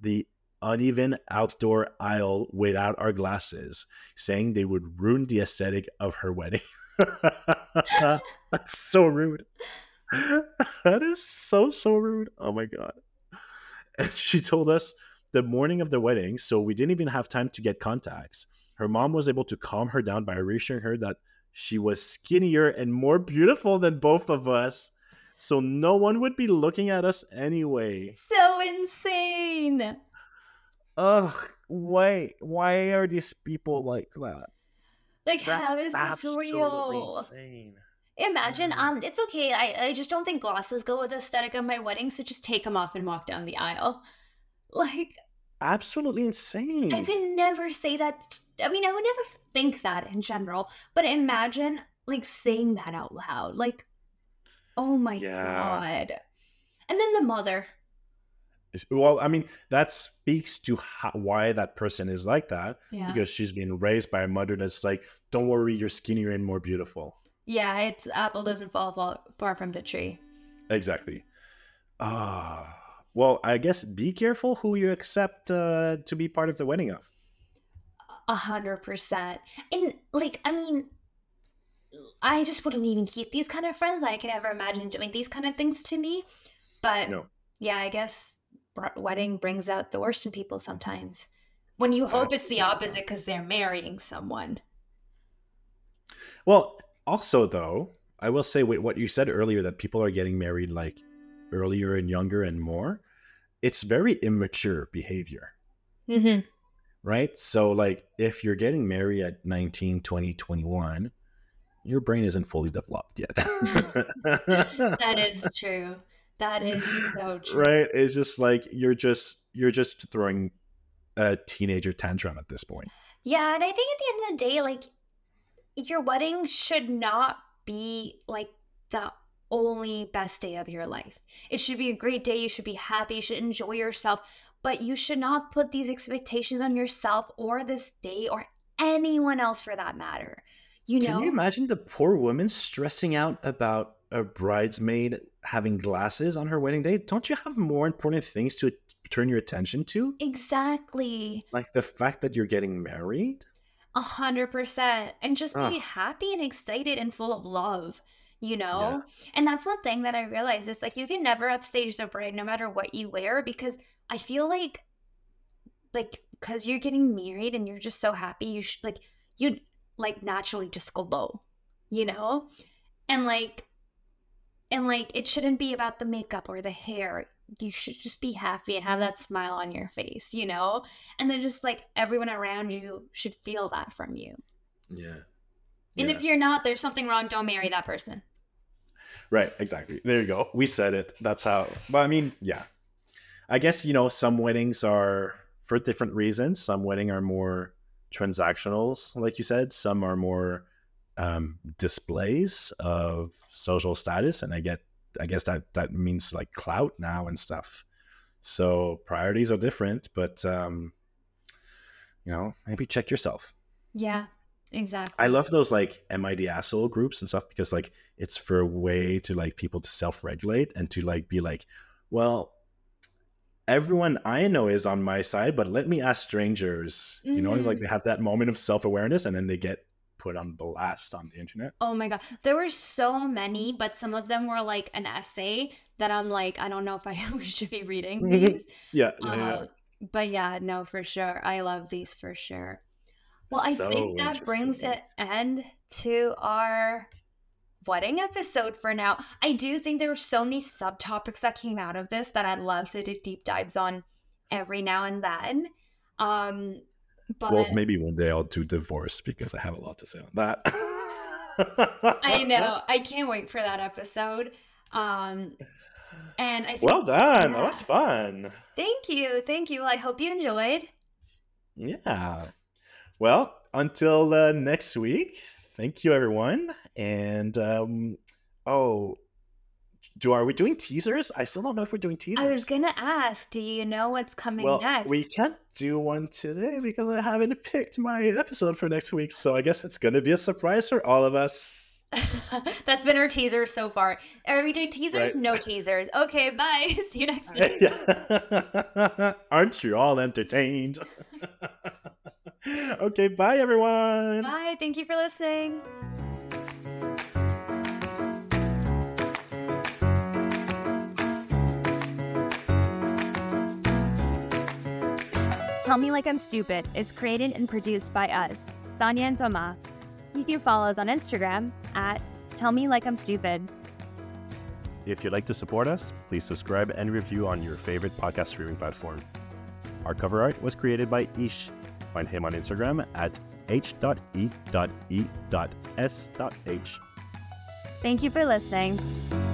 the uneven outdoor aisle without our glasses, saying they would ruin the aesthetic of her wedding. That's so rude. That is so so rude. Oh my god. And she told us the morning of the wedding, so we didn't even have time to get contacts. Her mom was able to calm her down by reassuring her that she was skinnier and more beautiful than both of us, so no one would be looking at us anyway. So insane. Ugh, why why are these people like that? Like, That's how is this real? insane. Imagine, Mhm. um, it's okay. I, I just don't think glasses go with the aesthetic of my wedding, so just take them off and walk down the aisle. Like, Absolutely insane. I could never say that. I mean, I would never think that in general, but imagine like saying that out loud. Like, oh my Yeah. god. And then the mother. Well, I mean, that speaks to how, why that person is like that Yeah. because she's been raised by a mother that's like, "Don't worry, you're skinnier and more beautiful." Yeah, it's apple doesn't fall far, far from the tree. Exactly. Ah, well, I guess be careful who you accept uh, to be part of the wedding of. A hundred percent. And like, I mean, I just wouldn't even keep these kind of friends. That I could ever imagine doing these kind of things to me. But No. yeah, I guess wedding brings out the worst in people sometimes. When you hope it's the opposite because they're marrying someone. Well, also though, I will say with what you said earlier that people are getting married like earlier and younger and more. It's very immature behavior. Mm-hmm. right? So, like, if you're getting married at 19, 20, 21, your brain isn't fully developed yet. That is true. That is so true. right? It's just like you're just you're just throwing a teenager tantrum at this point. Yeah, and I think at the end of the day, like your wedding should not be like the only best day of your life. It should be a great day. You should be happy. You should enjoy yourself. But you should not put these expectations on yourself or this day or anyone else for that matter. You know? Can you imagine the poor woman stressing out about a bridesmaid having glasses on her wedding day? Don't you have more important things to turn your attention to? exactly. Like the fact that you're getting married? A hundred percent. And just be Ugh. happy and excited and full of love. You know? Yeah. And that's one thing that I realized is like you can never upstage the bride no matter what you wear because I feel like like because you're getting married and you're just so happy, you should like you like naturally just go low, you know? And like and like it shouldn't be about the makeup or the hair. You should just be happy and have that smile on your face, you know? And then just like everyone around you should feel that from you. Yeah. And yeah. if you're not, there's something wrong. Don't marry that person. Right, exactly. There you go. We said it. That's how. But I mean, yeah. I guess, you know, some weddings are for different reasons. Some wedding are more transactionals, like you said. Some are more um, displays of social status, and I get, I guess that that means like clout now and stuff. So priorities are different, but um, you know, maybe check yourself. Yeah, Exactly. I love those like MID asshole groups and stuff because like it's for a way to like people to self regulate and to like be like, well, everyone I know is on my side, but let me ask strangers. Mm-hmm. You know, it's like mm-hmm. they have that moment of self awareness and then they get put on blast on the internet. Oh my god, there were so many, but some of them were like an essay that I'm like, I don't know if I should be reading these. yeah, yeah, uh, yeah. But yeah, no, for sure, I love these for sure. Well, I so think that brings an end to our wedding episode for now. I do think there were so many subtopics that came out of this that I'd love to do deep dives on every now and then. Um, but well, maybe one day I'll do divorce because I have a lot to say on that. I know. I can't wait for that episode. Um, and I think, well done. Yeah. That was fun. Thank you. Thank you. Well, I hope you enjoyed. Yeah. Well, until uh, next week, thank you, everyone. And um, oh, do are we doing teasers? I still don't know if we're doing teasers. I was gonna ask, do you know what's coming well, next? We can't do one today because I haven't picked my episode for next week. So I guess it's gonna be a surprise for all of us. That's been our teaser so far. Are we doing teasers? Right. No teasers. Okay, bye. See you next week. Aren't you all entertained? okay, bye everyone. Bye. Thank you for listening. Tell Me Like I'm Stupid is created and produced by us, Saniya and Thomas. You can follow us on Instagram at Tell Me Like I'm Stupid. If you'd like to support us, please subscribe and review on your favorite podcast streaming platform. Our cover art was created by Heesh Find him on Instagram at h.e.e.s.h. Thank you for listening.